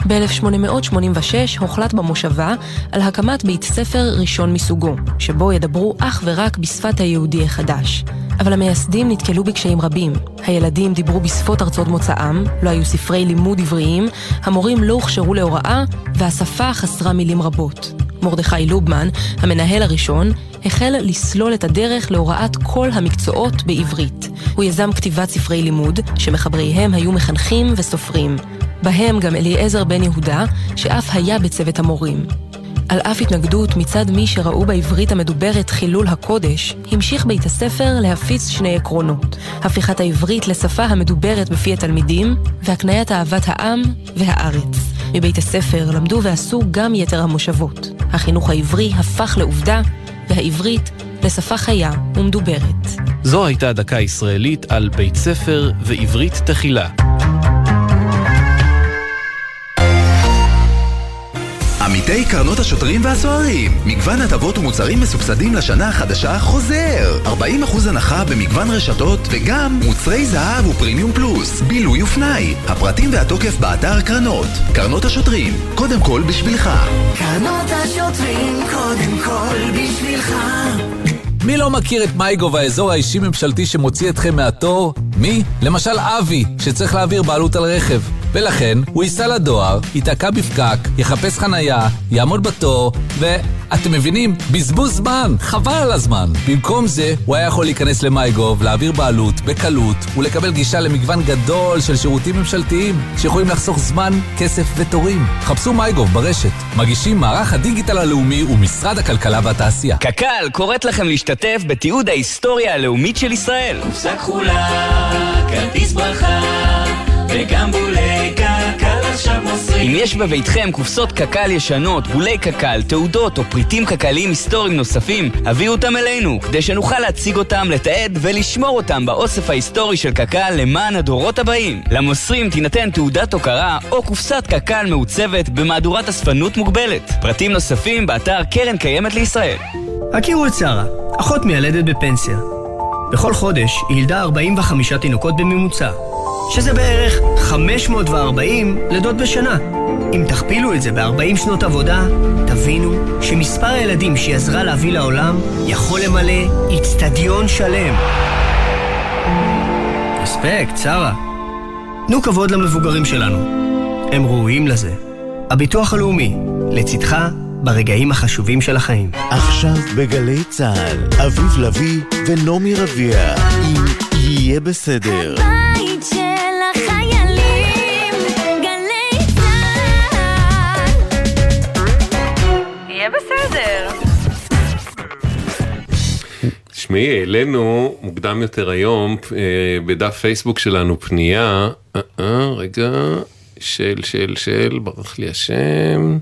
ב-1886 הוחלט במושבה על הקמת בית ספר ראשון מסוגו, שבו ידברו אך ורק בשפת היהודי החדש. אבל המייסדים נתקלו בקשיים רבים. הילדים דיברו בשפות ארצות מוצאם, לא היו ספרי לימוד עבריים, המורים לא הוכשרו להוראה, והשפה חסרה מילים רבות. מרדכי לובמן, המנהל הראשון, החל לסלול את הדרך להוראת כל המקצועות בעברית. הוא יזם כתיבת ספרי לימוד, שמחבריהם היו מחנכים וסופרים. בהם גם אליעזר בן יהודה, שאף היה בצוות המורים. על אף התנגדות מצד מי שראו בעברית המדוברת חילול הקודש, המשיך בית הספר להפיץ שני עקרונות: הפיכת העברית לשפה המדוברת בפי התלמידים, והקניית אהבת העם והארץ. מבית הספר למדו ועשו גם יתר המושבות. החינוך העברי הפך לעובדה, והעברית לשפה חיה ומדוברת. זו הייתה דקה ישראלית על בית ספר ועברית תחילה. עמיתי קרנות השוטרים והסוהרים, מגוון הטבות ומוצרים מסובסדים לשנה החדשה חוזר. 40% הנחה במגוון רשתות וגם מוצרי זהב ופרימיום פלוס, בילוי ופנאי. הפרטים והתוקף באתר קרנות. קרנות השוטרים, קודם כל בשבילך. קרנות השוטרים קודם כל בשבילך מי לא מכיר את מייגו והאזור האישי-ממשלתי שמוציא אתכם מהתור? מי? למשל אבי, שצריך להעביר בעלות על רכב. ולכן, הוא ייסע לדואר, ייתקע בפקק, יחפש חנייה, יעמוד בתור, ו... אתם מבינים? בזבוז זמן, חבל על הזמן. במקום זה, הוא היה יכול להיכנס למייגוב, להעביר בעלות, בקלות, ולקבל גישה למגוון גדול של שירותים ממשלתיים, שיכולים לחסוך זמן, כסף ותורים. חפשו מייגוב ברשת. מגישים מערך הדיגיטל הלאומי ומשרד הכלכלה והתעשייה. קק"ל קוראת לכם להשתתף בתיעוד ההיסטוריה הלאומית של ישראל. קופסה כחולה, כרטיס ברכה, וגם בולי קק"ל עכשיו מוסרים. אם יש בביתכם קופסות קק"ל ישנות, בולי קק"ל, תעודות או פריטים קק"ליים היסטוריים נוספים, הביאו אותם אלינו, כדי שנוכל להציג אותם, לתעד ולשמור אותם באוסף ההיסטורי של קק"ל למען הדורות הבאים. למוסרים תינתן תעודת הוקרה או קופסת קק"ל מעוצבת במהדורת אספנות מוגבלת. פרטים נוספים באתר קרן קיימת לישראל. הכירו את שרה, אחות מיילדת בפנסיה. בכל חודש היא ילדה 45 תינוקות בממוצע, שזה בערך 540 לידות בשנה. אם תכפילו את זה ב-40 שנות עבודה, תבינו שמספר הילדים שהיא עזרה להביא לעולם יכול למלא איצטדיון שלם. רספקט, שרה. תנו כבוד למבוגרים שלנו. הם ראויים לזה. הביטוח הלאומי, לצדך ברגעים החשובים של החיים. עכשיו בגלי צה"ל, אביב לביא ונעמי רביע, אם יהיה בסדר. הבית של החיילים, גלי יהיה בסדר. תשמעי, העלינו מוקדם יותר היום אה, בדף פייסבוק שלנו פנייה, אה, אה, רגע, של, של, של, ברח לי השם,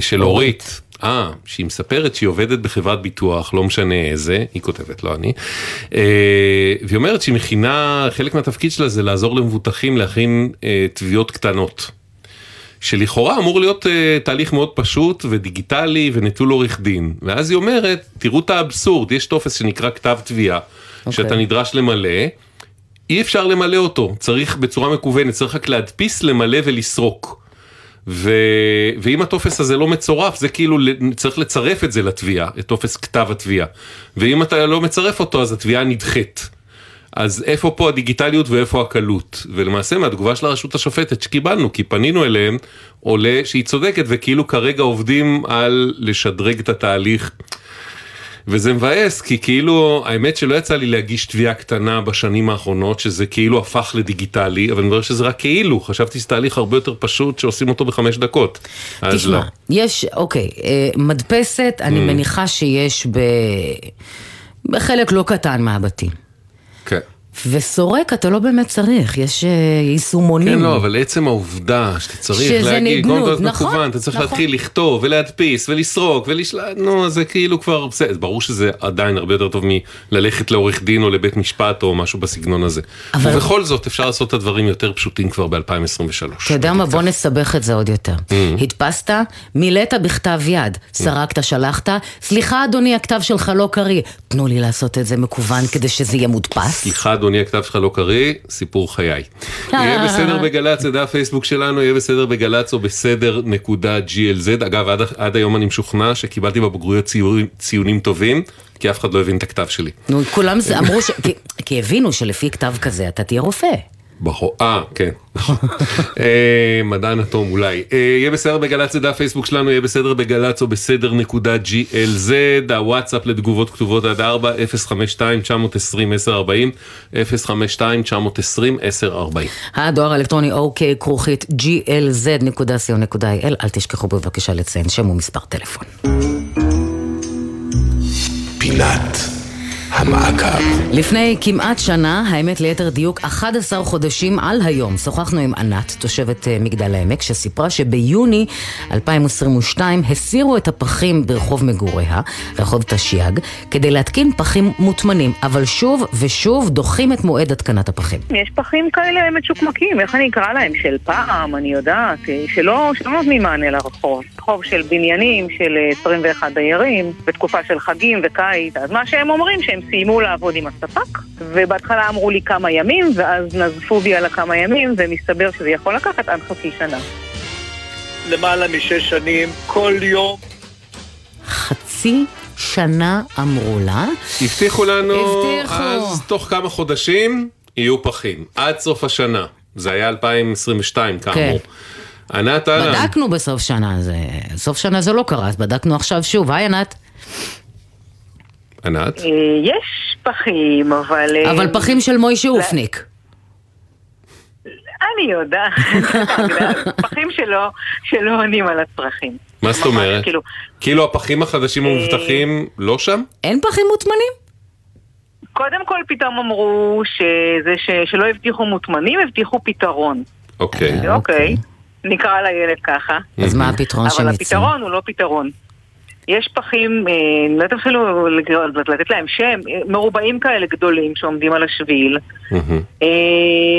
של אורית. אה, שהיא מספרת שהיא עובדת בחברת ביטוח, לא משנה איזה, היא כותבת, לא אני. אה, והיא אומרת שהיא מכינה, חלק מהתפקיד שלה זה לעזור למבוטחים להכין אה, תביעות קטנות. שלכאורה אמור להיות uh, תהליך מאוד פשוט ודיגיטלי ונטול עורך דין. ואז היא אומרת, תראו את האבסורד, יש טופס שנקרא כתב תביעה, okay. שאתה נדרש למלא, אי אפשר למלא אותו, צריך בצורה מקוונת, צריך רק להדפיס, למלא ולסרוק. ו... ואם הטופס הזה לא מצורף, זה כאילו צריך לצרף את זה לתביעה, את טופס כתב התביעה. ואם אתה לא מצרף אותו, אז התביעה נדחית. אז איפה פה הדיגיטליות ואיפה הקלות? ולמעשה מהתגובה של הרשות השופטת שקיבלנו, כי פנינו אליהם, עולה שהיא צודקת וכאילו כרגע עובדים על לשדרג את התהליך. וזה מבאס, כי כאילו, האמת שלא יצא לי להגיש תביעה קטנה בשנים האחרונות, שזה כאילו הפך לדיגיטלי, אבל אני אומר שזה רק כאילו, חשבתי שזה תהליך הרבה יותר פשוט שעושים אותו בחמש דקות. תשמע, לא. יש, אוקיי, אה, מדפסת, אני Mm. מניחה שיש ב... בחלק לא קטן מהבתים. כן. וסורק אתה לא באמת צריך, יש אה, יישומונים. כן, לא, אבל עצם העובדה שאתה צריך שזה להגיד, קודם כל נכון, מקוון, אתה צריך נכון. להתחיל לכתוב ולהדפיס ולסרוק ולשלט, נו, זה כאילו כבר, בסדר, ברור שזה עדיין הרבה יותר טוב מללכת לעורך דין או לבית משפט או משהו בסגנון הזה. אבל- ובכל זאת אפשר לעשות את הדברים יותר פשוטים כבר ב-2023. אתה יודע מה? בוא נסבך את זה עוד יותר. Mm. הדפסת, מילאת בכתב יד, סרקת, שלחת, סליחה אדוני, הכתב שלך לא קריא. תנו לי לעשות את זה מקוון כדי שזה יהיה מודפס. סליחה אדוני, הכתב שלך לא קריא, סיפור חיי. יהיה בסדר בגל"צ, זה דף פייסבוק שלנו, יהיה בסדר בגל"צ או בסדר נקודה GLZ. אגב, עד, עד היום אני משוכנע שקיבלתי בבגרויות ציונים, ציונים טובים, כי אף אחד לא הבין את הכתב שלי. נו, כולם אמרו ש... כי- כי הבינו שלפי כתב כזה אתה תהיה רופא. ברור, אה, כן. אה, מדען אטום אולי. אה, יהיה בסדר בגל"צ זה דף פייסבוק שלנו, יהיה בסדר בגל"צ או בסדר נקודה GLZ, הוואטסאפ לתגובות כתובות עד 4, 052-920-1040, 052-920-1040. הדואר האלקטרוני אוקיי כרוכית glz.co.il, אל תשכחו בבקשה לציין שם ומספר טלפון. פינת המעקב. לפני כמעט שנה, האמת ליתר דיוק 11 חודשים על היום, שוחחנו עם ענת, תושבת אה, מגדל העמק, שסיפרה שביוני 2022 הסירו את הפחים ברחוב מגוריה, רחוב תשיאג, כדי להתקין פחים מוטמנים, אבל שוב ושוב דוחים את מועד התקנת הפחים. יש פחים כאלה מצ'וקמקים, איך אני אקרא להם? של פעם, אני יודעת, אה, שלא, שלא נותנים מענה לרחוב. רחוב של בניינים, של אה, 21 דיירים, בתקופה של חגים וקיץ. אז מה שהם אומרים, שהם סיימו לעבוד עם הספק, ובהתחלה אמרו לי כמה ימים, ואז נזפו בי על הכמה ימים, ומסתבר שזה יכול לקחת עד חצי שנה. למעלה משש שנים, כל יום. חצי שנה אמרו לה. הבטיחו לנו, הבטיחו. אז תוך כמה חודשים יהיו פחים, עד סוף השנה. זה היה 2022 כאמור. כן. ענת, אהלן. בדקנו בסוף שנה, זה... סוף שנה זה לא קרה, אז בדקנו עכשיו שוב. היי ענת. ענת? אה, יש פחים, אבל... אה, אבל פחים של מוישה אופניק. אני יודעת, פחים שלא, שלא עונים על הצרכים. מה זאת אומרת? כאילו- כאילו הפחים החדשים המובטחים לא שם? אין פחים מוטמנים? קודם כל פתאום אמרו שזה ש, שלא הבטיחו מוטמנים, הבטיחו פתרון. אוקיי. אוקיי, נקרא לילד ככה. אז מה הפתרון שהם אבל? הפתרון הוא לא פתרון. יש פחים, אה, אני לא יודעת אפילו לתת להם שם, אה, מרובעים כאלה גדולים שעומדים על השביל. אה,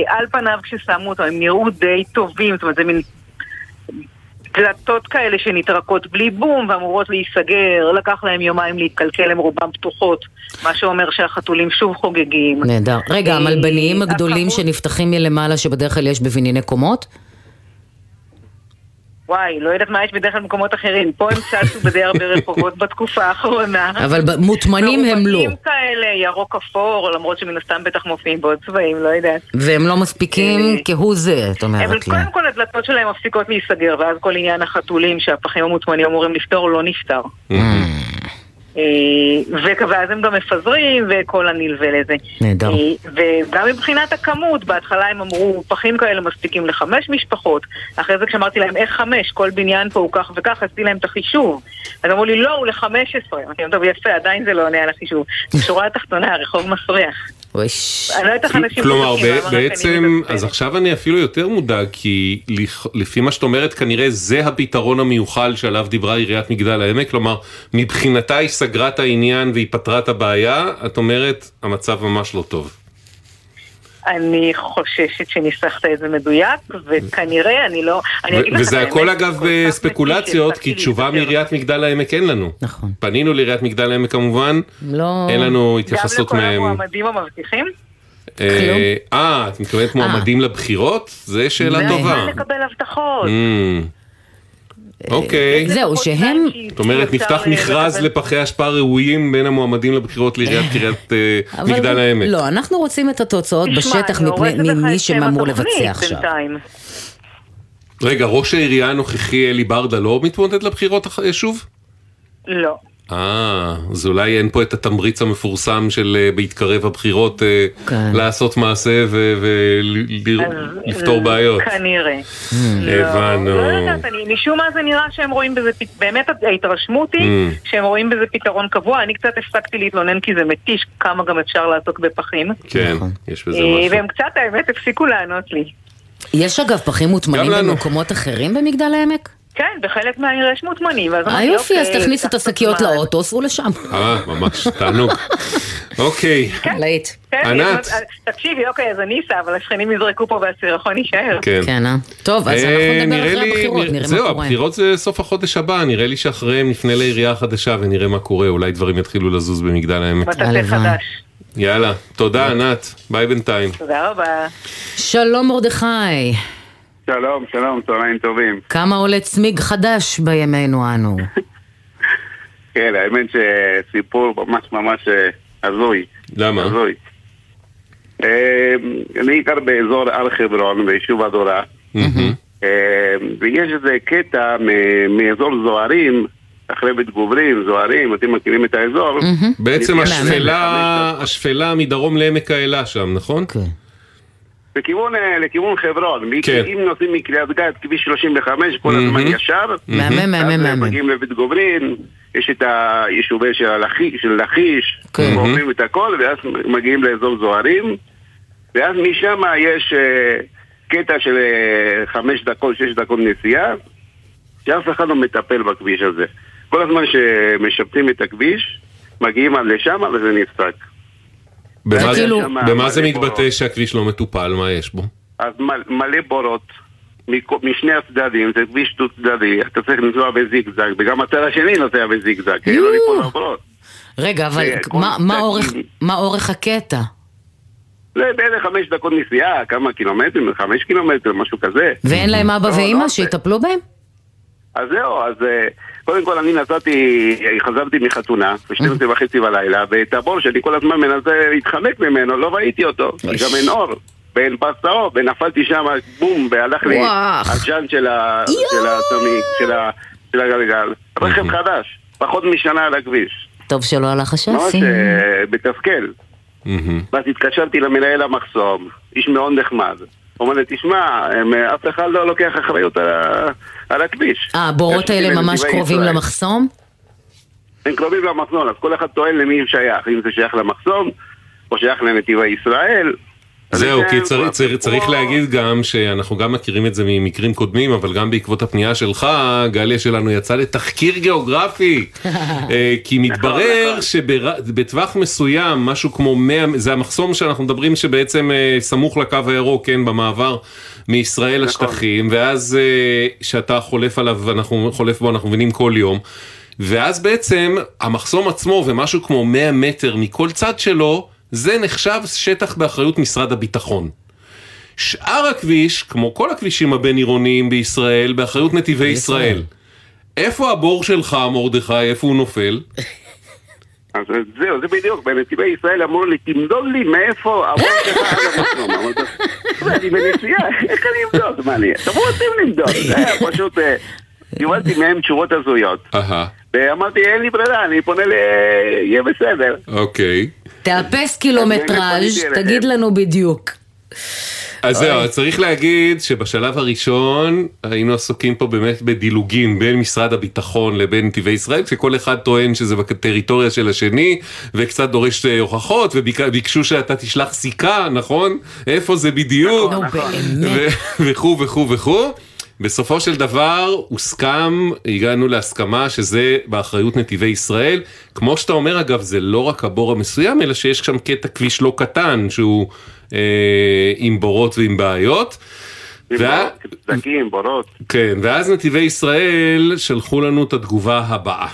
על פניו כששמו אותם הם נראו די טובים, זאת אומרת זה מין דלתות כאלה שנטרקות בלי בום ואמורות להיסגר, לקח להם יומיים להתקלקל, הם רובם פתוחות, מה שאומר שהחתולים שוב חוגגים. נהדר. רגע, אה, המלבניים הגדולים שנפתחים מלמעלה, שבדרך כלל יש בבנייני קומות? וואי, לא יודעת מה יש בדרך כלל במקומות אחרים, פה הם צצו בדי הרבה רחובות בתקופה האחרונה. אבל מוטמנים הם לא. מרובעים כאלה, ירוק אפור, למרות שמן הסתם בטח מופיעים בעוד צבעים, לא יודעת. והם לא מספיקים אה, כהוא זה, את אבל אומרת לי. קודם כל הדלתות שלהם מפסיקות להיסגר, ואז כל עניין החתולים שהפחים המוטמנים אמורים לפתור לא נפתר. אה, ואז הם גם מפזרים וכל הנלווה לזה. נהדר. אה, וגם מבחינת הכמות, בהתחלה הם אמרו פחים כאלה מספיקים לחמש משפחות, אחרי זה כשאמרתי להם איך חמש, כל בניין פה הוא כך וכך, עשיתי להם את החישוב. אז אמרו לי לא, הוא לחמש עשרה. אמרתי להם, טוב יפה, עדיין זה לא עונה על החישוב. בשורה התחתונה, הרחוב מסריח. אני לא יודעת איך אנשים כלומר, בעצם, אז עכשיו אני אפילו יותר מודאג, כי לפי מה שאת אומרת, כנראה זה הפתרון המיוחל שעליו דיברה עיריית מגדל העמק, כלומר, מבחינתה היא סגרה את העניין והיא פתרה את הבעיה, את אומרת, המצב ממש לא טוב. אני חוששת שניסחת את זה מדויק, וכנראה, אני לא... אני אגיד וזה הכל אגב בספקולציות, כי תשובה מעיריית מגדל העמק אין לנו. נכון. פנינו לעיריית מגדל העמק כמובן, לא... אין לנו התייחסות גם לכל מהם. המועמדים המבטיחים? אה, אה, את מתכוונת מועמדים לבחירות? זה שאלה טובה. לקבל הבטחות. Mm. אוקיי. זהו, שהם... זאת אומרת, נפתח מכרז לפחי אשפה ראויים בין המועמדים לבחירות לעיריית קריית אה, מגדל העמק. לא, אנחנו רוצים את התוצאות בשטח ממי שאמור לבצע עכשיו. רגע, ראש העירייה הנוכחי אלי ברדה לא מתמודד לבחירות שוב? לא. אה, אז אולי אין פה את התמריץ המפורסם של אה, בהתקרב הבחירות אה, כן. לעשות מעשה ולפתור בעיות. כנראה. Hmm. הבנו. לא יודעת, אני- משום מה זה נראה שהם רואים בזה, באמת ההתרשמות היא Mm. שהם רואים בזה פתרון קבוע, אני קצת הפסקתי להתלונן כי זה מתיש כמה גם אפשר לעסוק בפחים. כן, יש בזה אה, משהו. והם קצת האמת הפסיקו לענות לי. יש אגב פחים מוטמנים. במקומות אחרים במגדל העמק? כן, בחלק מהעיר יש מוטמנים, ואז אמרתי, היופי, אז אוקיי, תכניסו את השקיות. לאוטו, סעו לשם. אה, ממש תענוג. אוקיי, להיט. כן, ענת. תקשיבי, אוקיי, אז אני אסע, אבל השכנים יזרקו פה והסירחון יישאר. כן. כן, אה? טוב, אז אה, אנחנו נדבר אחרי הבחירות, נראה- זהו, מה קורה. הבחירות זה סוף החודש הבא, נראה לי שאחריהם נפנה לעירייה החדשה ונראה מה קורה, אולי דברים יתחילו לזוז במגדל העמק. מטאטא חדש. יאללה, תודה ענת, ביי בינתיים. תודה רבה. שלום מרדכי, שלום, שלום, צהריים טובים. כמה עולה צמיג חדש בימינו אנו? כן, האמת שסיפור ממש ממש אה, הזוי. למה? הזוי. אה, אני גר באזור הר חברון, ביישוב אדורה, אה, ויש איזה קטע מאזור זוהרים, אחרי בית גוברים, זוהרים, אתם מכירים את האזור. בעצם השפלה, השפלה מדרום לעמק האלה שם, נכון? כן. לכיוון, אה, לכיוון חברון, כן. אם נוסעים מקריית גת, כביש 35, כל הזמן מהמם. ישר, מהמם, מהמם, מהמם. מגיעים לבית גוברין, יש את היישובי של לכיש, כן. עוברים את הכל, ואז מגיעים לאזור זוהרים, ואז משם יש אה, קטע של אה, חמש דקות, שש דקות נסיעה, שאף אחד לא מטפל בכביש הזה. כל הזמן שמשפצים את הכביש, מגיעים עד לשם וזה נפסק. במה זה- כאילו- במה זה מתבטא בורות. שהכביש לא מטופל? מה יש בו? אז מל- מלא בורות משני הצדדים, זה כביש דו צדדי, אתה צריך לנסוע בזיגזג, וגם הצד השני נוסע בזיגזג, כי לא ליפול בבורות. רגע, אבל אורך- מה אורך הקטע? זה בערך חמש דקות נסיעה, כמה קילומטרים, חמש קילומטר, משהו כזה. ואין להם אבא לא, ואימא לא, שיטפלו בהם? אז זהו, אז אה, קודם כל אני נסעתי, חזרתי מחתונה, ב-12 וחצי בלילה, ואת הבור שאני כל הזמן מנסה להתחמק ממנו, לא ראיתי אותו, גם אין אור בעין פס צהוב, ונפלתי שם, בום, והלך לי. הג'אנט של הצמיג, של הגלגל. רכב חדש, פחות משנה על הכביש. טוב שלא הלך ממש השאסי. אה, מתסכל. ואז התקשרתי למנהל המחסום, איש מאוד נחמד. הוא אומר לי, תשמע, אה, אף אחד לא לוקח אחריות על, על הכביש. אה, הבורות האלה ממש קרובים ישראל. למחסום? הם קרובים למחסום, אז כל אחד טוען למי הוא שייך, אם זה שייך למחסום, או שייך לנתיבי ישראל. זהו, אז כי זה- צריך, צריך, צריך להגיד גם שאנחנו גם מכירים את זה ממקרים קודמים, אבל גם בעקבות הפנייה שלך, גליה שלנו יצאה לתחקיר גיאוגרפי. אה, כי מתברר שבטווח מסוים, משהו כמו 100, זה המחסום שאנחנו מדברים שבעצם אה, סמוך לקו הירוק, כן, במעבר מישראל לשטחים, ואז אה, שאתה חולף עליו, אנחנו חולף בו, אנחנו מבינים כל יום. ואז בעצם המחסום עצמו ומשהו כמו 100 מטר מכל צד שלו, זה נחשב שטח באחריות משרד הביטחון. שאר הכביש, כמו כל הכבישים הבין עירוניים בישראל, באחריות נתיבי ישראל. איפה הבור שלך, מרדכי? איפה הוא נופל? אז זהו, זה בדיוק, בנתיבי ישראל אמרו לי, תמדוד לי מאיפה הבור שלך עד המחסום. אמרתי, "תראה, אני בנסיעה, איך אני אמדוד? מה אני... תבואו אתם למדוד. זה היה פשוט... אה, קיבלתי מהם תשובות הזויות. ואמרתי, אין לי ברירה, אני פונה ל... יהיה בסדר. אוקיי. תאפס קילומטראז'. תגיד לנו בדיוק. אז זהו, אז צריך להגיד שבשלב הראשון היינו עסוקים פה באמת בדילוגים בין משרד הביטחון לבין נתיבי ישראל, שכל אחד טוען שזה בטריטוריה של השני, וקצת דורש אה, הוכחות, וביקשו שאתה תשלח סיכה, נכון? איפה זה בדיוק? ו- וכו' וכו' וכו'. בסופו של דבר הוסכם, הגענו להסכמה שזה באחריות נתיבי ישראל. כמו שאתה אומר אגב, זה לא רק הבור המסוים, אלא שיש שם קטע כביש לא קטן שהוא עם בורות ועם בעיות. פתקים, בורות. כן, ואז נתיבי ישראל שלחו לנו את התגובה הבאה.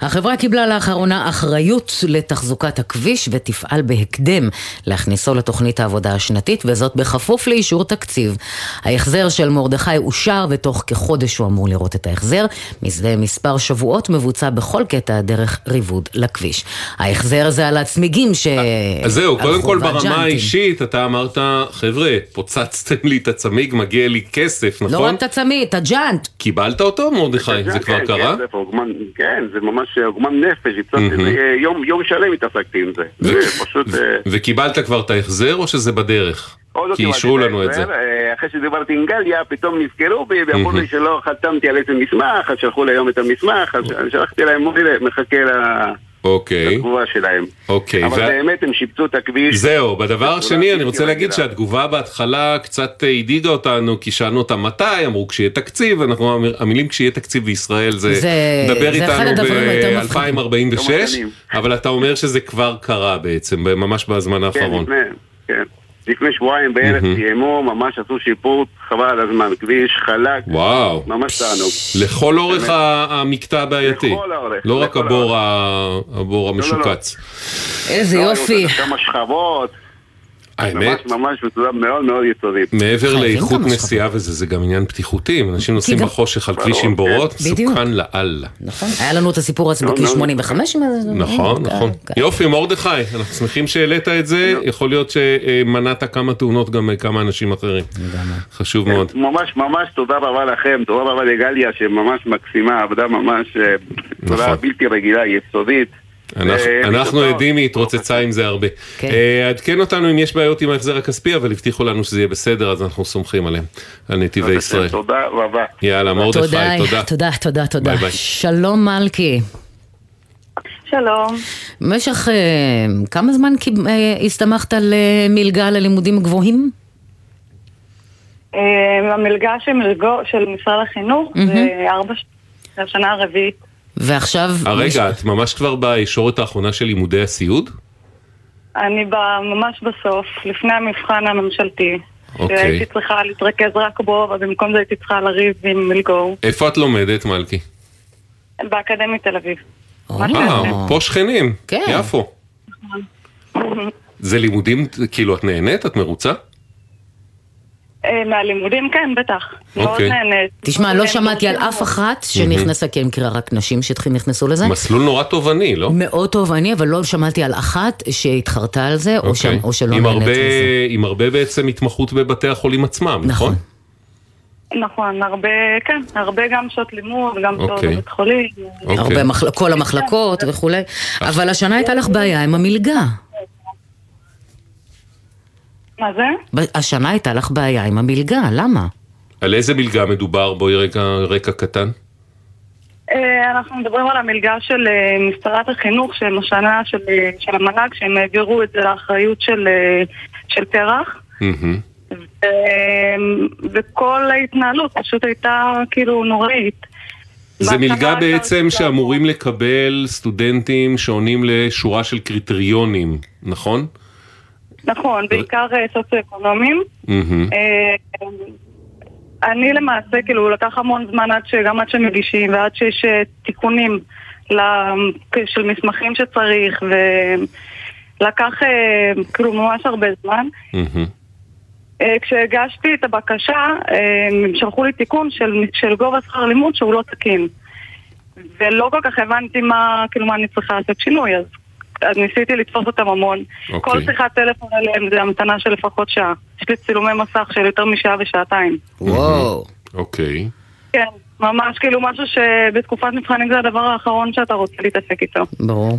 החברה קיבלה לאחרונה אחריות לתחזוקת הכביש ותפעל בהקדם להכניסו לתוכנית העבודה השנתית וזאת בכפוף לאישור תקציב. ההחזר של מרדכי אושר ותוך כחודש הוא אמור לראות את ההחזר. מזה מספר שבועות מבוצע בכל קטע דרך ריבוד לכביש. ההחזר הזה על הצמיגים ש... אז זהו, קודם כל ברמה. האישית אתה אמרת, חבר'ה, פוצצתם לי את הצמיג, מגיע לי כסף, לא נכון? רק את הצמיד, את הג'אנט. קיבלת אותו מרדכי? זה כבר כן, קרה? כן, זה כן, זה ממש עוגמן נפש. זה, יום- שלם התעסקתי עם זה. זה פשוט... אה, וקיבלת כבר את ההחזר או שזה בדרך? עוד לא כי אישרו לנו את זה. אה, אחרי שדיברתי עם גליה, פתאום נזכרו בי ואמרו. לי שלא חתמתי על איזה מסמך, אז שלחו לי היום את המסמך, אז שלחתי להם, מחכה ל- אוקיי, לתגובה שלהם. אוקיי. אבל וה- באמת הם שיפצו את הכביש. זהו, בדבר השני אני רוצה להגיד רגילה. שהתגובה בהתחלה קצת הדאיגה אותנו, כי שאלנו אותם מתי, אמרו כשיהיה תקציב, אנחנו אמר- המילים כשיהיה תקציב בישראל זה, זה- דבר זה אחד איתנו הדברים היותר מפחידים. ב-2046, כמה שנים. אבל אתה אומר שזה כבר קרה בעצם, ממש בזמן כן, האחרון. לפני, כן. לפני שבועיים בערך. סיימו, ממש עשו שיפור, חבל על הזמן, כביש חלק, וואו, ממש תענוג. לכל אורך המקטע הבעייתי, לא רק הבור הבור לא, לא. המשוקץ. איזה לא, יופי. כמה שכבות, האמת, ממש ממש בצורה מאוד מאוד יסודית. מעבר חייבים לאיכות נסיעה וזה, זה גם עניין בטיחותי, אנשים נוסעים בחושך על כביש עם כן. בורות. מסוכן לאללה. נכון, היה לנו את הסיפור הזה לא, בכביש לא. 85 עם זה. נכון, כן, נכון. כן. יופי, מרדכי, אנחנו שמחים שהעלית את זה, יכול להיות שמנעת כמה תאונות גם מכמה אנשים אחרים. חשוב מאוד. ממש ממש תודה רבה לכם, תודה רבה לגליה שממש מקסימה, עבודה ממש אה, בצורה נכון. בלתי רגילה, יסודית. אנחנו- אה. עדים, היא התרוצצה עם זה הרבה. כן. אה, עדכן אותנו אם יש בעיות עם ההחזר הכספי, אבל הבטיחו לנו שזה יהיה בסדר, אז אנחנו סומכים עליהם, על נתיבי ישראל. תודה רבה. יאללה, מרדכי, תודה, תודה. תודה, תודה, תודה. ביי ביי. שלום מלכי. שלום. במשך אה, כמה זמן הסתמכת על מלגה ללימודים גבוהים? המלגה של משרד החינוך זה. ארבע ש... זה השנה הרביעית. ועכשיו... אה, רגע, את ממש כבר בישורת האחרונה של לימודי הסיעוד? אני ממש בסוף, לפני המבחן הממשלתי. אוקיי. שהייתי צריכה להתרכז רק בו, אבל במקום זה הייתי צריכה לריב עם מלגו. איפה את לומדת, מלכי? באקדמית תל אביב. אה. פה שכנים, כן. יפו. זה לימודים, כאילו את נהנית? את מרוצה? אה, מהלימודים, כן, בטח. מאוד אוקיי. נהנית. תשמע, לא שמעתי על אף אחת שנכנסה, כי אני מכירה רק נשים שנכנסו לזה. מסלול נורא תובעני, לא? מאוד תובעני, אבל לא שמעתי על אחת שהתחרתה על זה, או, אוקיי. או שלא נהנית מזה. עם הרבה בעצם התמחות בבתי החולים עצמם, נכון? נכון, הרבה, כן, הרבה גם שעות לימוד, גם שעות אוקיי. בבית חולים. הרבה. כל המחלקות וכולי. אבל השנה הייתה לך בעיה עם המלגה. מה זה? השנה הייתה לך בעיה עם המלגה, למה? על איזה מלגה מדובר? בואי רגע רקע קטן. אה, אנחנו מדברים על המלגה של אה, משרת החינוך, שהם השנה של, אה, של המל"ג, שהם העבירו את זה לאחריות של, של פרח. מהמם. אה, וכל ההתנהלות פשוט הייתה כאילו נוראית. זה מלגה בעצם שאמורים לקבל סטודנטים שעונים לשורה של קריטריונים, נכון? נכון, בעיקר אה, סוציו-אקונומיים. אה, אני למעשה, כאילו, לקח המון זמן עד שגם עד שמגישים ועד שיש אה, תיקונים של מסמכים שצריך ולקח כאילו ממש הרבה זמן. כשהגשתי את הבקשה, הם שלחו לי תיקון של, של גובה שכר לימוד שהוא לא תקין. ולא כל כך הבנתי מה, כאילו, מה אני צריכה לעשות שינוי, אז, אז ניסיתי לתפוס אותם המון. אוקיי. כל שיחת טלפון עליהם זה המתנה של לפחות שעה. יש לי צילומי מסך של יותר משעה ושעתיים. וואו. אוקיי. כן, ממש כאילו משהו שבתקופת מבחנים זה הדבר האחרון שאתה רוצה להתעסק איתו. ברור.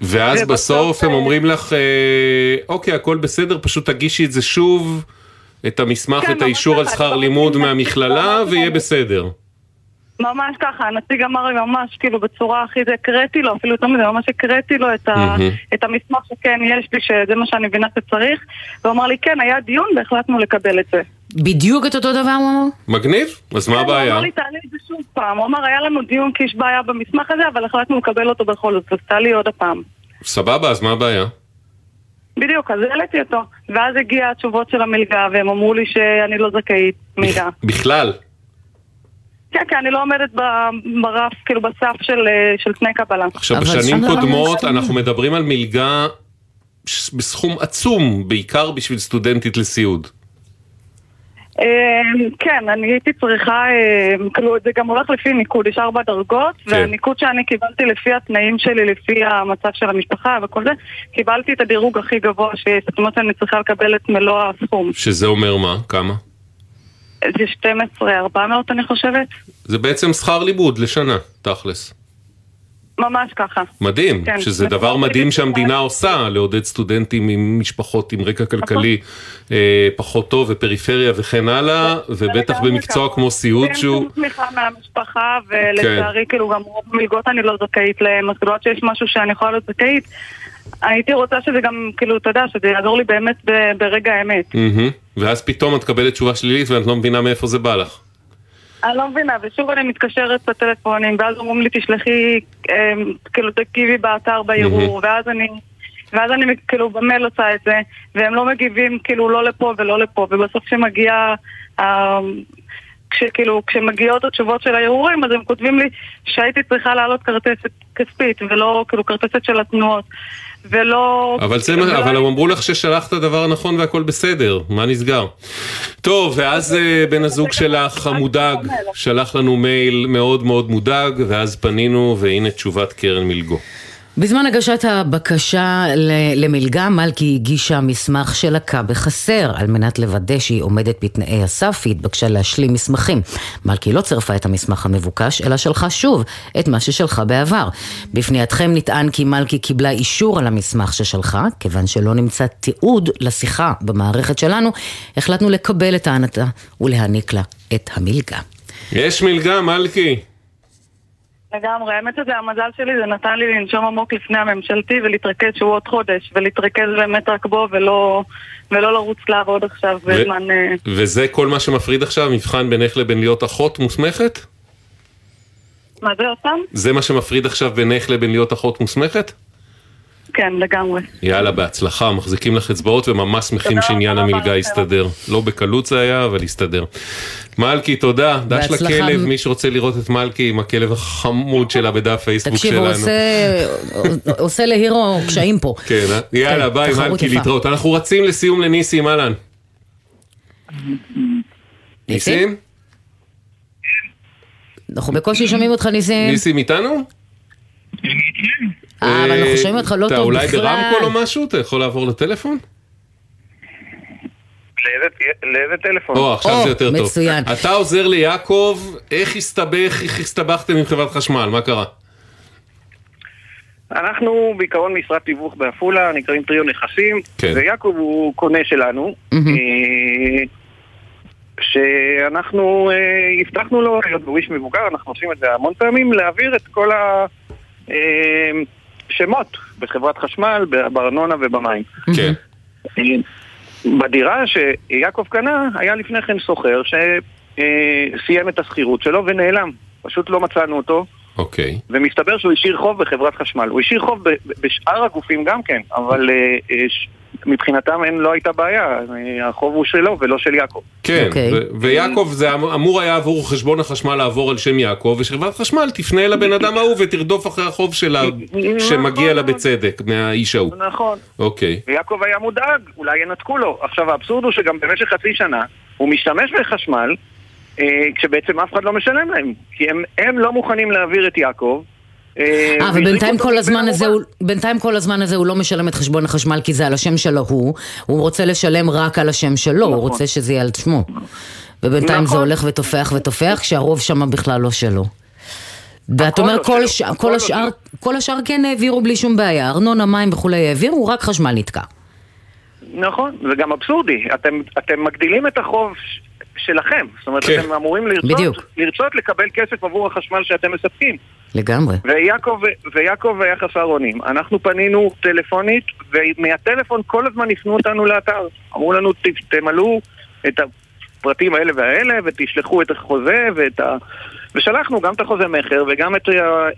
ואז בסוף הם אה, אומרים לך, אה, אוקיי, הכל בסדר, פשוט תגישי את זה שוב, את המסמך, כן, את האישור על שכר ככה, לימוד מהמכללה, ככה. ויהיה בסדר. ממש ככה, הנציג אמר לי ממש כאילו בצורה הכי זה, הקראתי לו, אפילו יותר מזה, ממש הקראתי לו את, ה. את המסמך שכן יש לי, שזה מה שאני מבינה שצריך, והוא אמר לי כן, היה דיון והחלטנו לקבל את זה. בדיוק את אותו דבר הוא אמר? מגניב, אז מה הוא הבעיה? אמר לי תעלי את זה שוב פעם, הוא אמר היה לנו דיון כי יש בעיה במסמך הזה, אבל החלטנו לקבל אותו בכל זאת, אז תעלי עוד הפעם. סבבה, אז מה הבעיה? בדיוק, אז העליתי אותו, ואז הגיע התשובות של המלגה, והם אמרו לי שאני לא זכאית מלגה. בכלל. כן, כן, אני לא עומדת ברף, כאילו בסף של, אה, של תנאי קבלה. עכשיו, בשנים קודמות אנחנו מדברים על מלגה בסכום עצום, בעיקר בשביל סטודנטית לסיעוד. אה, כן, אני הייתי צריכה, אה, כאילו זה גם הולך לפי ניקוד, יש ארבע דרגות, כן. והניקוד שאני קיבלתי לפי התנאים שלי, לפי המצב של המשפחה וכל זה, קיבלתי את הדירוג הכי גבוה שיש, זאת אומרת שאני צריכה לקבל את מלוא הסכום. שזה אומר מה? כמה? זה 12,400 אני חושבת, זה בעצם שכר לימוד לשנה, תכלס. ממש ככה. מדהים, כן. שזה דבר מדהים שהמדינה עושה, לעודד סטודנטים עם משפחות עם רקע כלכלי אה, פחות טוב ופריפריה וכן הלאה, ובטח במקצוע כמו סיעוד אין שהוא... שום תמיכה מהמשפחה, ולצערי כאילו גם רוב המלגות אני לא זכאית להם, אז כאילו עד שיש משהו שאני יכולה להיות זכאית, הייתי רוצה שזה גם, כאילו, אתה יודע, שזה יעזור לי באמת ברגע האמת. מהמם. ואז פתאום את מקבלת תשובה שלילית ואת לא מבינה מאיפה זה בא לך. אני לא מבינה, ושוב אני מתקשרת בטלפונים, ואז אומרים לי תשלחי, אה, כאילו תגיבי באתר בערעור, ואז אני... ואז אני כאילו במייל עושה את זה, והם לא מגיבים כאילו לא לפה ולא לפה, ובסוף כשמגיע, אה, כשכאילו, כשמגיעות התשובות של הערעורים, אז הם כותבים לי שהייתי צריכה להעלות כרטסת כספית, ולא כאילו כרטסת של התנועות, ולא... אבל, זה, ולא- אבל הם אמרו לך ששלחת דבר נכון והכל בסדר, מה נסגר? טוב, ואז אה, בן הזוג שלך המודאג שלח לנו מייל מאוד מאוד מודאג, ואז פנינו והנה תשובת קרן מלגו. בזמן הגשת הבקשה למלגה, מלכי הגישה מסמך שלקה בחסר. על מנת לוודא שהיא עומדת בתנאי הסף, היא התבקשה להשלים מסמכים. מלכי לא צירפה את המסמך המבוקש, אלא שלחה שוב את מה ששלחה בעבר. בפנייתכם נטען כי מלכי קיבלה אישור על המסמך ששלחה, כיוון שלא נמצא תיעוד לשיחה במערכת שלנו, החלטנו לקבל את טענתה ולהעניק לה את המלגה. יש מלגה, מלכי. לגמרי, האמת שזה המזל שלי, זה נתן לי לנשום עמוק לפני הממשלתי ולהתרכז שהוא עוד חודש, ולהתרכז באמת רק בו ולא, ולא לרוץ לעבוד עכשיו בזמן... אה, וזה כל מה שמפריד עכשיו, מבחן בינך לבין להיות אחות מוסמכת? מה זה אותם? זה מה שמפריד עכשיו בינך לבין להיות אחות מוסמכת? כן, לגמרי. יאללה, בהצלחה, מחזיקים לך אצבעות וממש שמחים שעניין המלגה יסתדר. לא בקלות זה היה, אבל יסתדר. מלכי, תודה. דש. לכלב, מי שרוצה לראות את מלכי עם הכלב החמוד שלה בדף פייסבוק תקשיב, שלנו. הוא עושה, להירו קשיים פה. כן, אה? יאללה, כן, ביי, תחרות מלכי. להתראות. אנחנו רצים לסיום לניסים, אהלן. ניסים? אנחנו בקושי שומעים אותך, ניסים. ניסים איתנו? אה, אבל אנחנו שומעים אותך לא אתה טוב אולי בכלל. ברמקול או משהו? אתה יכול לעבור לטלפון? לאיזה- טלפון? או, עכשיו זה יותר טוב. מצוין. אתה עוזר ליעקב, איך הסתבך, איך הסתבכתם עם חברת חשמל? מה קרה? אנחנו בעיקרון משרד תיווך בעפולה, נקראים טריו נכסים, כן. ויעקב הוא קונה שלנו, אה, שאנחנו אה, הבטחנו לו, היות והוא איש מבוגר, אנחנו עושים את זה המון פעמים, להעביר את כל השמות בחברת חשמל, בארנונה ובמים. כן. אה, בדירה שיעקב קנה, היה לפני כן סוחר שסיים את השכירות שלו ונעלם. פשוט לא מצאנו אותו. אוקיי. ומסתבר שהוא השאיר חוב בחברת חשמל. הוא השאיר חוב בשאר הגופים גם כן, אבל אה, אה, מבחינתם אין, לא הייתה בעיה, החוב הוא שלו ולא של יעקב. כן, אוקיי. ו- ויעקב זה אמ- אמור היה עבור חשבון החשמל לעבור על שם יעקב, ושחברת חשמל תפנה לבן אדם ההוא ותרדוף אחרי החוב שלה שמגיע לה בצדק מהאיש ההוא. נכון. אוקיי. ויעקב היה מודאג, אולי ינתקו לו. עכשיו האבסורד הוא שגם במשך חצי שנה הוא משתמש בחשמל אה, כשבעצם אף אחד לא משלם להם. כי הם, הם לא מוכנים להעביר את יעקב. אה, אה, ובינתיים כל הזמן הזה. הוא- בינתיים כל הזמן הזה הוא לא משלם את חשבון החשמל כי זה על השם שלו הוא, הוא רוצה לשלם רק על השם שלו, הוא רוצה שזה יהיה על שמו. ובינתיים זה נכון. הולך ותופח ותופח, כשהרוב שם בכלל לא שלו. ואת הכל אומר לא כל הכל כל לא השאר, כל השאר כן העבירו בלי שום בעיה, ארנונה, מים וכולי העבירו, רק חשמל נתקע. נכון, זה גם אבסורדי. אתם, אתם מגדילים את החוב ש- שלכם. זאת אומרת, כן. אתם אמורים בדיוק. לרצות, לרצות לקבל כסף עבור החשמל שאתם מספקים. לגמרי. ויעקב, ויעקב היה חסר אונים. אנחנו פנינו טלפונית, ומהטלפון כל הזמן הפנו אותנו לאתר. אמרו לנו, "ת- תמלאו את הפרטים האלה והאלה, ותשלחו את החוזה ואת ה... ושלחנו גם את החוזה מכר וגם את,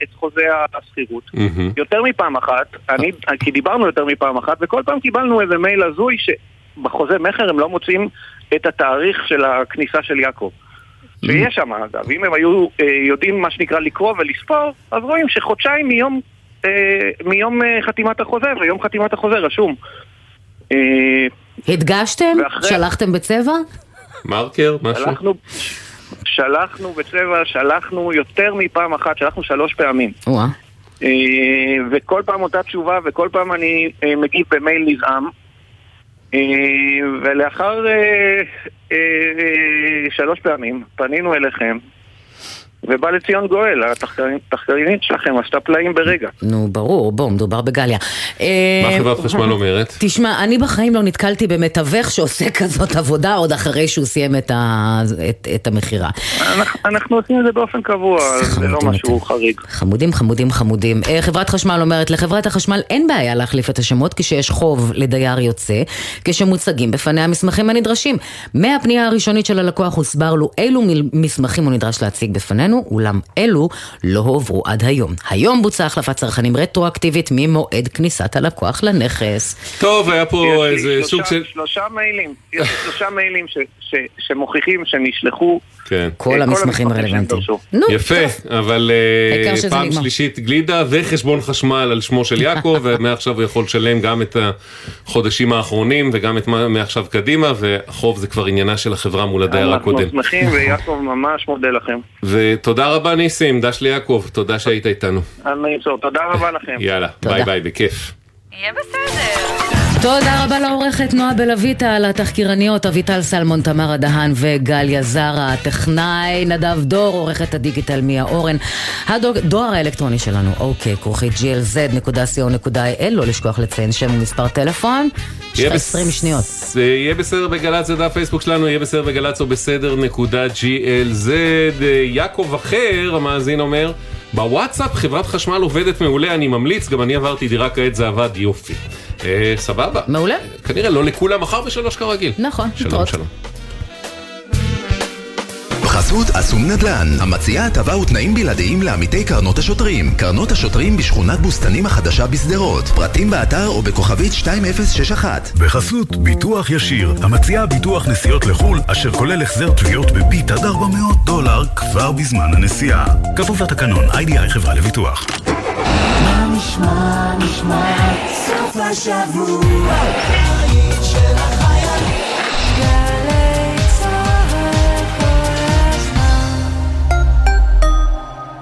את חוזה השכירות. יותר מפעם אחת, אני, כי דיברנו יותר מפעם אחת, וכל פעם קיבלנו איזה מייל הזוי שבחוזה מכר הם לא מוצאים את התאריך של הכניסה של יעקב. שיש שם אגב, אם הם היו אה, יודעים מה שנקרא לקרוא ולספור, אז רואים שחודשיים מיום, אה, מיום אה, חתימת החוזה, ויום חתימת החוזה רשום. אה, הדגשתם? ואחרי- שלחתם בצבע? מרקר? משהו? שלחנו, שלחנו בצבע, שלחנו יותר מפעם אחת, שלחנו שלוש פעמים. אה, וכל פעם אותה תשובה, וכל פעם אני אה, מגיב במייל נזעם. אה, ולאחר אה, אה, שלוש פעמים פנינו אליכם, ובא לציון גואל, התחקרנית שלכם עשתה פלאים ברגע. נו, ברור, בוא, מדובר בגליה. מה אה, חברת חשמל אומרת? תשמע, אני בחיים לא נתקלתי במתווך שעושה כזאת עבודה עוד אחרי שהוא סיים את, ה... את, את המכירה. אנחנו- אנחנו עושים את זה באופן קבוע, זה לא משהו חריג. חמודים, חמודים, חמודים. אה, חברת חשמל אומרת, לחברת החשמל אין בעיה להחליף את השמות כשיש חוב לדייר יוצא, כשמוצגים בפניה המסמכים הנדרשים. מהפנייה הראשונית של הלקוח הוסבר לו אילו מסמכים הוא נדרש להציג בפנינו, אולם אלו לא הועברו עד היום. היום בוצעה החלפת צרכנים רטרואקטיבית ממועד כניסת הלקוח לנכס. טוב, היה פה איזה סוג של... שלושה מיילים, יש לי שלושה מיילים ש- ש- שמוכיחים שנשלחו כן. כל המסמכים הרלוונטיים. יפה, אבל אה, פעם. שלישית גלידה וחשבון חשמל על שמו של יעקב, ומעכשיו הוא יכול לשלם גם את החודשים האחרונים וגם את מעכשיו קדימה, והחוב זה כבר עניינה של החברה מול הדייר הקודם. אנחנו שמחים ויעקב ממש מודה לכם. ותודה רבה ניסים, דש ליעקב, תודה שהיית איתנו. אני אמסור, תודה רבה לכם. יאללה, ביי ביי, בכיף. יהיה בסדר. תודה רבה לעורכת נועה בלויטה, לתחקירניות אביטל סלמון, תמרה דהן וגליה זרה, הטכנאי נדב דור, עורכת הדיגיטל מיה אורן, הדואר האלקטרוני שלנו, אוקיי, כרוכית glz.co.il, לא לשכוח לציין שם ומספר טלפון, יש לך בס- 20 שניות. יהיה בסדר בגל"צ, זה דף פייסבוק שלנו, יהיה בסדר בגל"צ או בסדר נקודה glz. יעקב אחר, המאזין אומר, בוואטסאפ חברת חשמל עובדת מעולה, אני ממליץ, גם אני עברתי דירה כעת, זה עבד יופי. אה, סבבה. מעולה. כנראה לא לכולם מחר בשלוש כרגיל. נכון, שלום. שלום. בחסות אסום נדל"ן, המציעה הטבה ותנאים בלעדיים לעמיתי קרנות השוטרים. קרנות השוטרים בשכונת בוסתנים החדשה בשדרות. פרטים באתר או בכוכבית 2061. בחסות ביטוח ישיר, המציעה ביטוח נסיעות לחו"ל, אשר כולל החזר תביעות בביט עד 400 דולר כבר בזמן הנסיעה. כפוף לתקנון, איי-די-איי חברה לביטוח. מה נשמע, נשמע, סוף השבוע,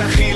הכי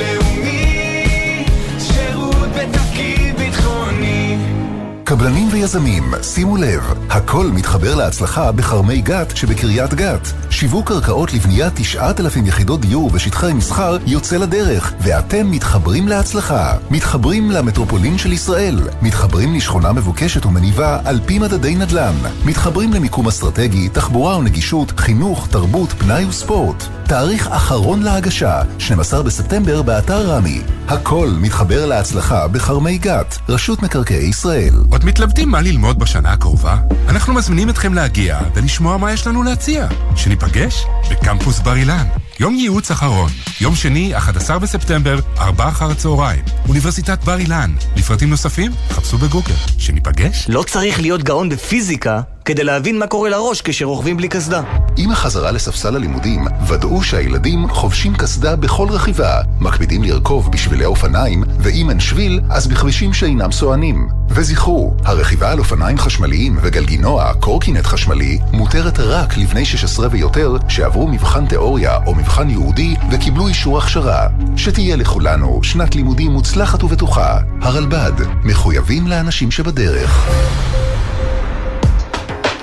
קבלנים ויזמים, שימו לב, הכל מתחבר להצלחה בכרמי גת שבקריית גת. שיווק קרקעות לבניית 9,000 יחידות דיור בשטחי מסחר יוצא לדרך, ואתם מתחברים להצלחה. מתחברים למטרופולין של ישראל. מתחברים לשכונה מבוקשת ומניבה על פי מדדי נדל"ן. מתחברים למיקום אסטרטגי, תחבורה ונגישות, חינוך, תרבות, פנאי וספורט. תאריך אחרון להגשה, 12 בספטמבר באתר רמי. הכל מתחבר להצלחה בכרמי גת, רשות מקרקעי ישראל. עוד מתלבטים מה ללמוד בשנה הקרובה? אנחנו מזמינים אתכם להגיע ולשמוע מה יש לנו להציע. שניפגש בקמפוס בר אילן. יום ייעוץ אחרון, יום שני, 11 בספטמבר, 4 אחר הצהריים. אוניברסיטת בר אילן. לפרטים נוספים, חפשו בגוגל. שניפגש? לא צריך להיות גאון בפיזיקה כדי להבין מה קורה לראש כשרוכבים בלי קסדה. עם החזרה לספסל הלימודים, ודאו שהילדים חובשים קסדה בכל רכיבה, מקפידים לרכוב בשבילי אופניים, ואם אין שביל, אז בכבישים שאינם סוענים. וזכרו, הרכיבה על אופניים חשמליים וגלגינוע, קורקינט חשמלי, מותרת רק לבני 16 ויותר שעברו מבחן תיאוריה או מבחן ייעודי וקיבלו אישור הכשרה. שתהיה לכולנו שנת לימודים מוצלחת ובטוחה. הרלב"ד, מחויבים לאנשים שבדרך.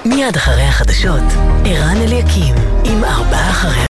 מיד אחרי החדשות, ערן אליקים, עם ארבעה אחרי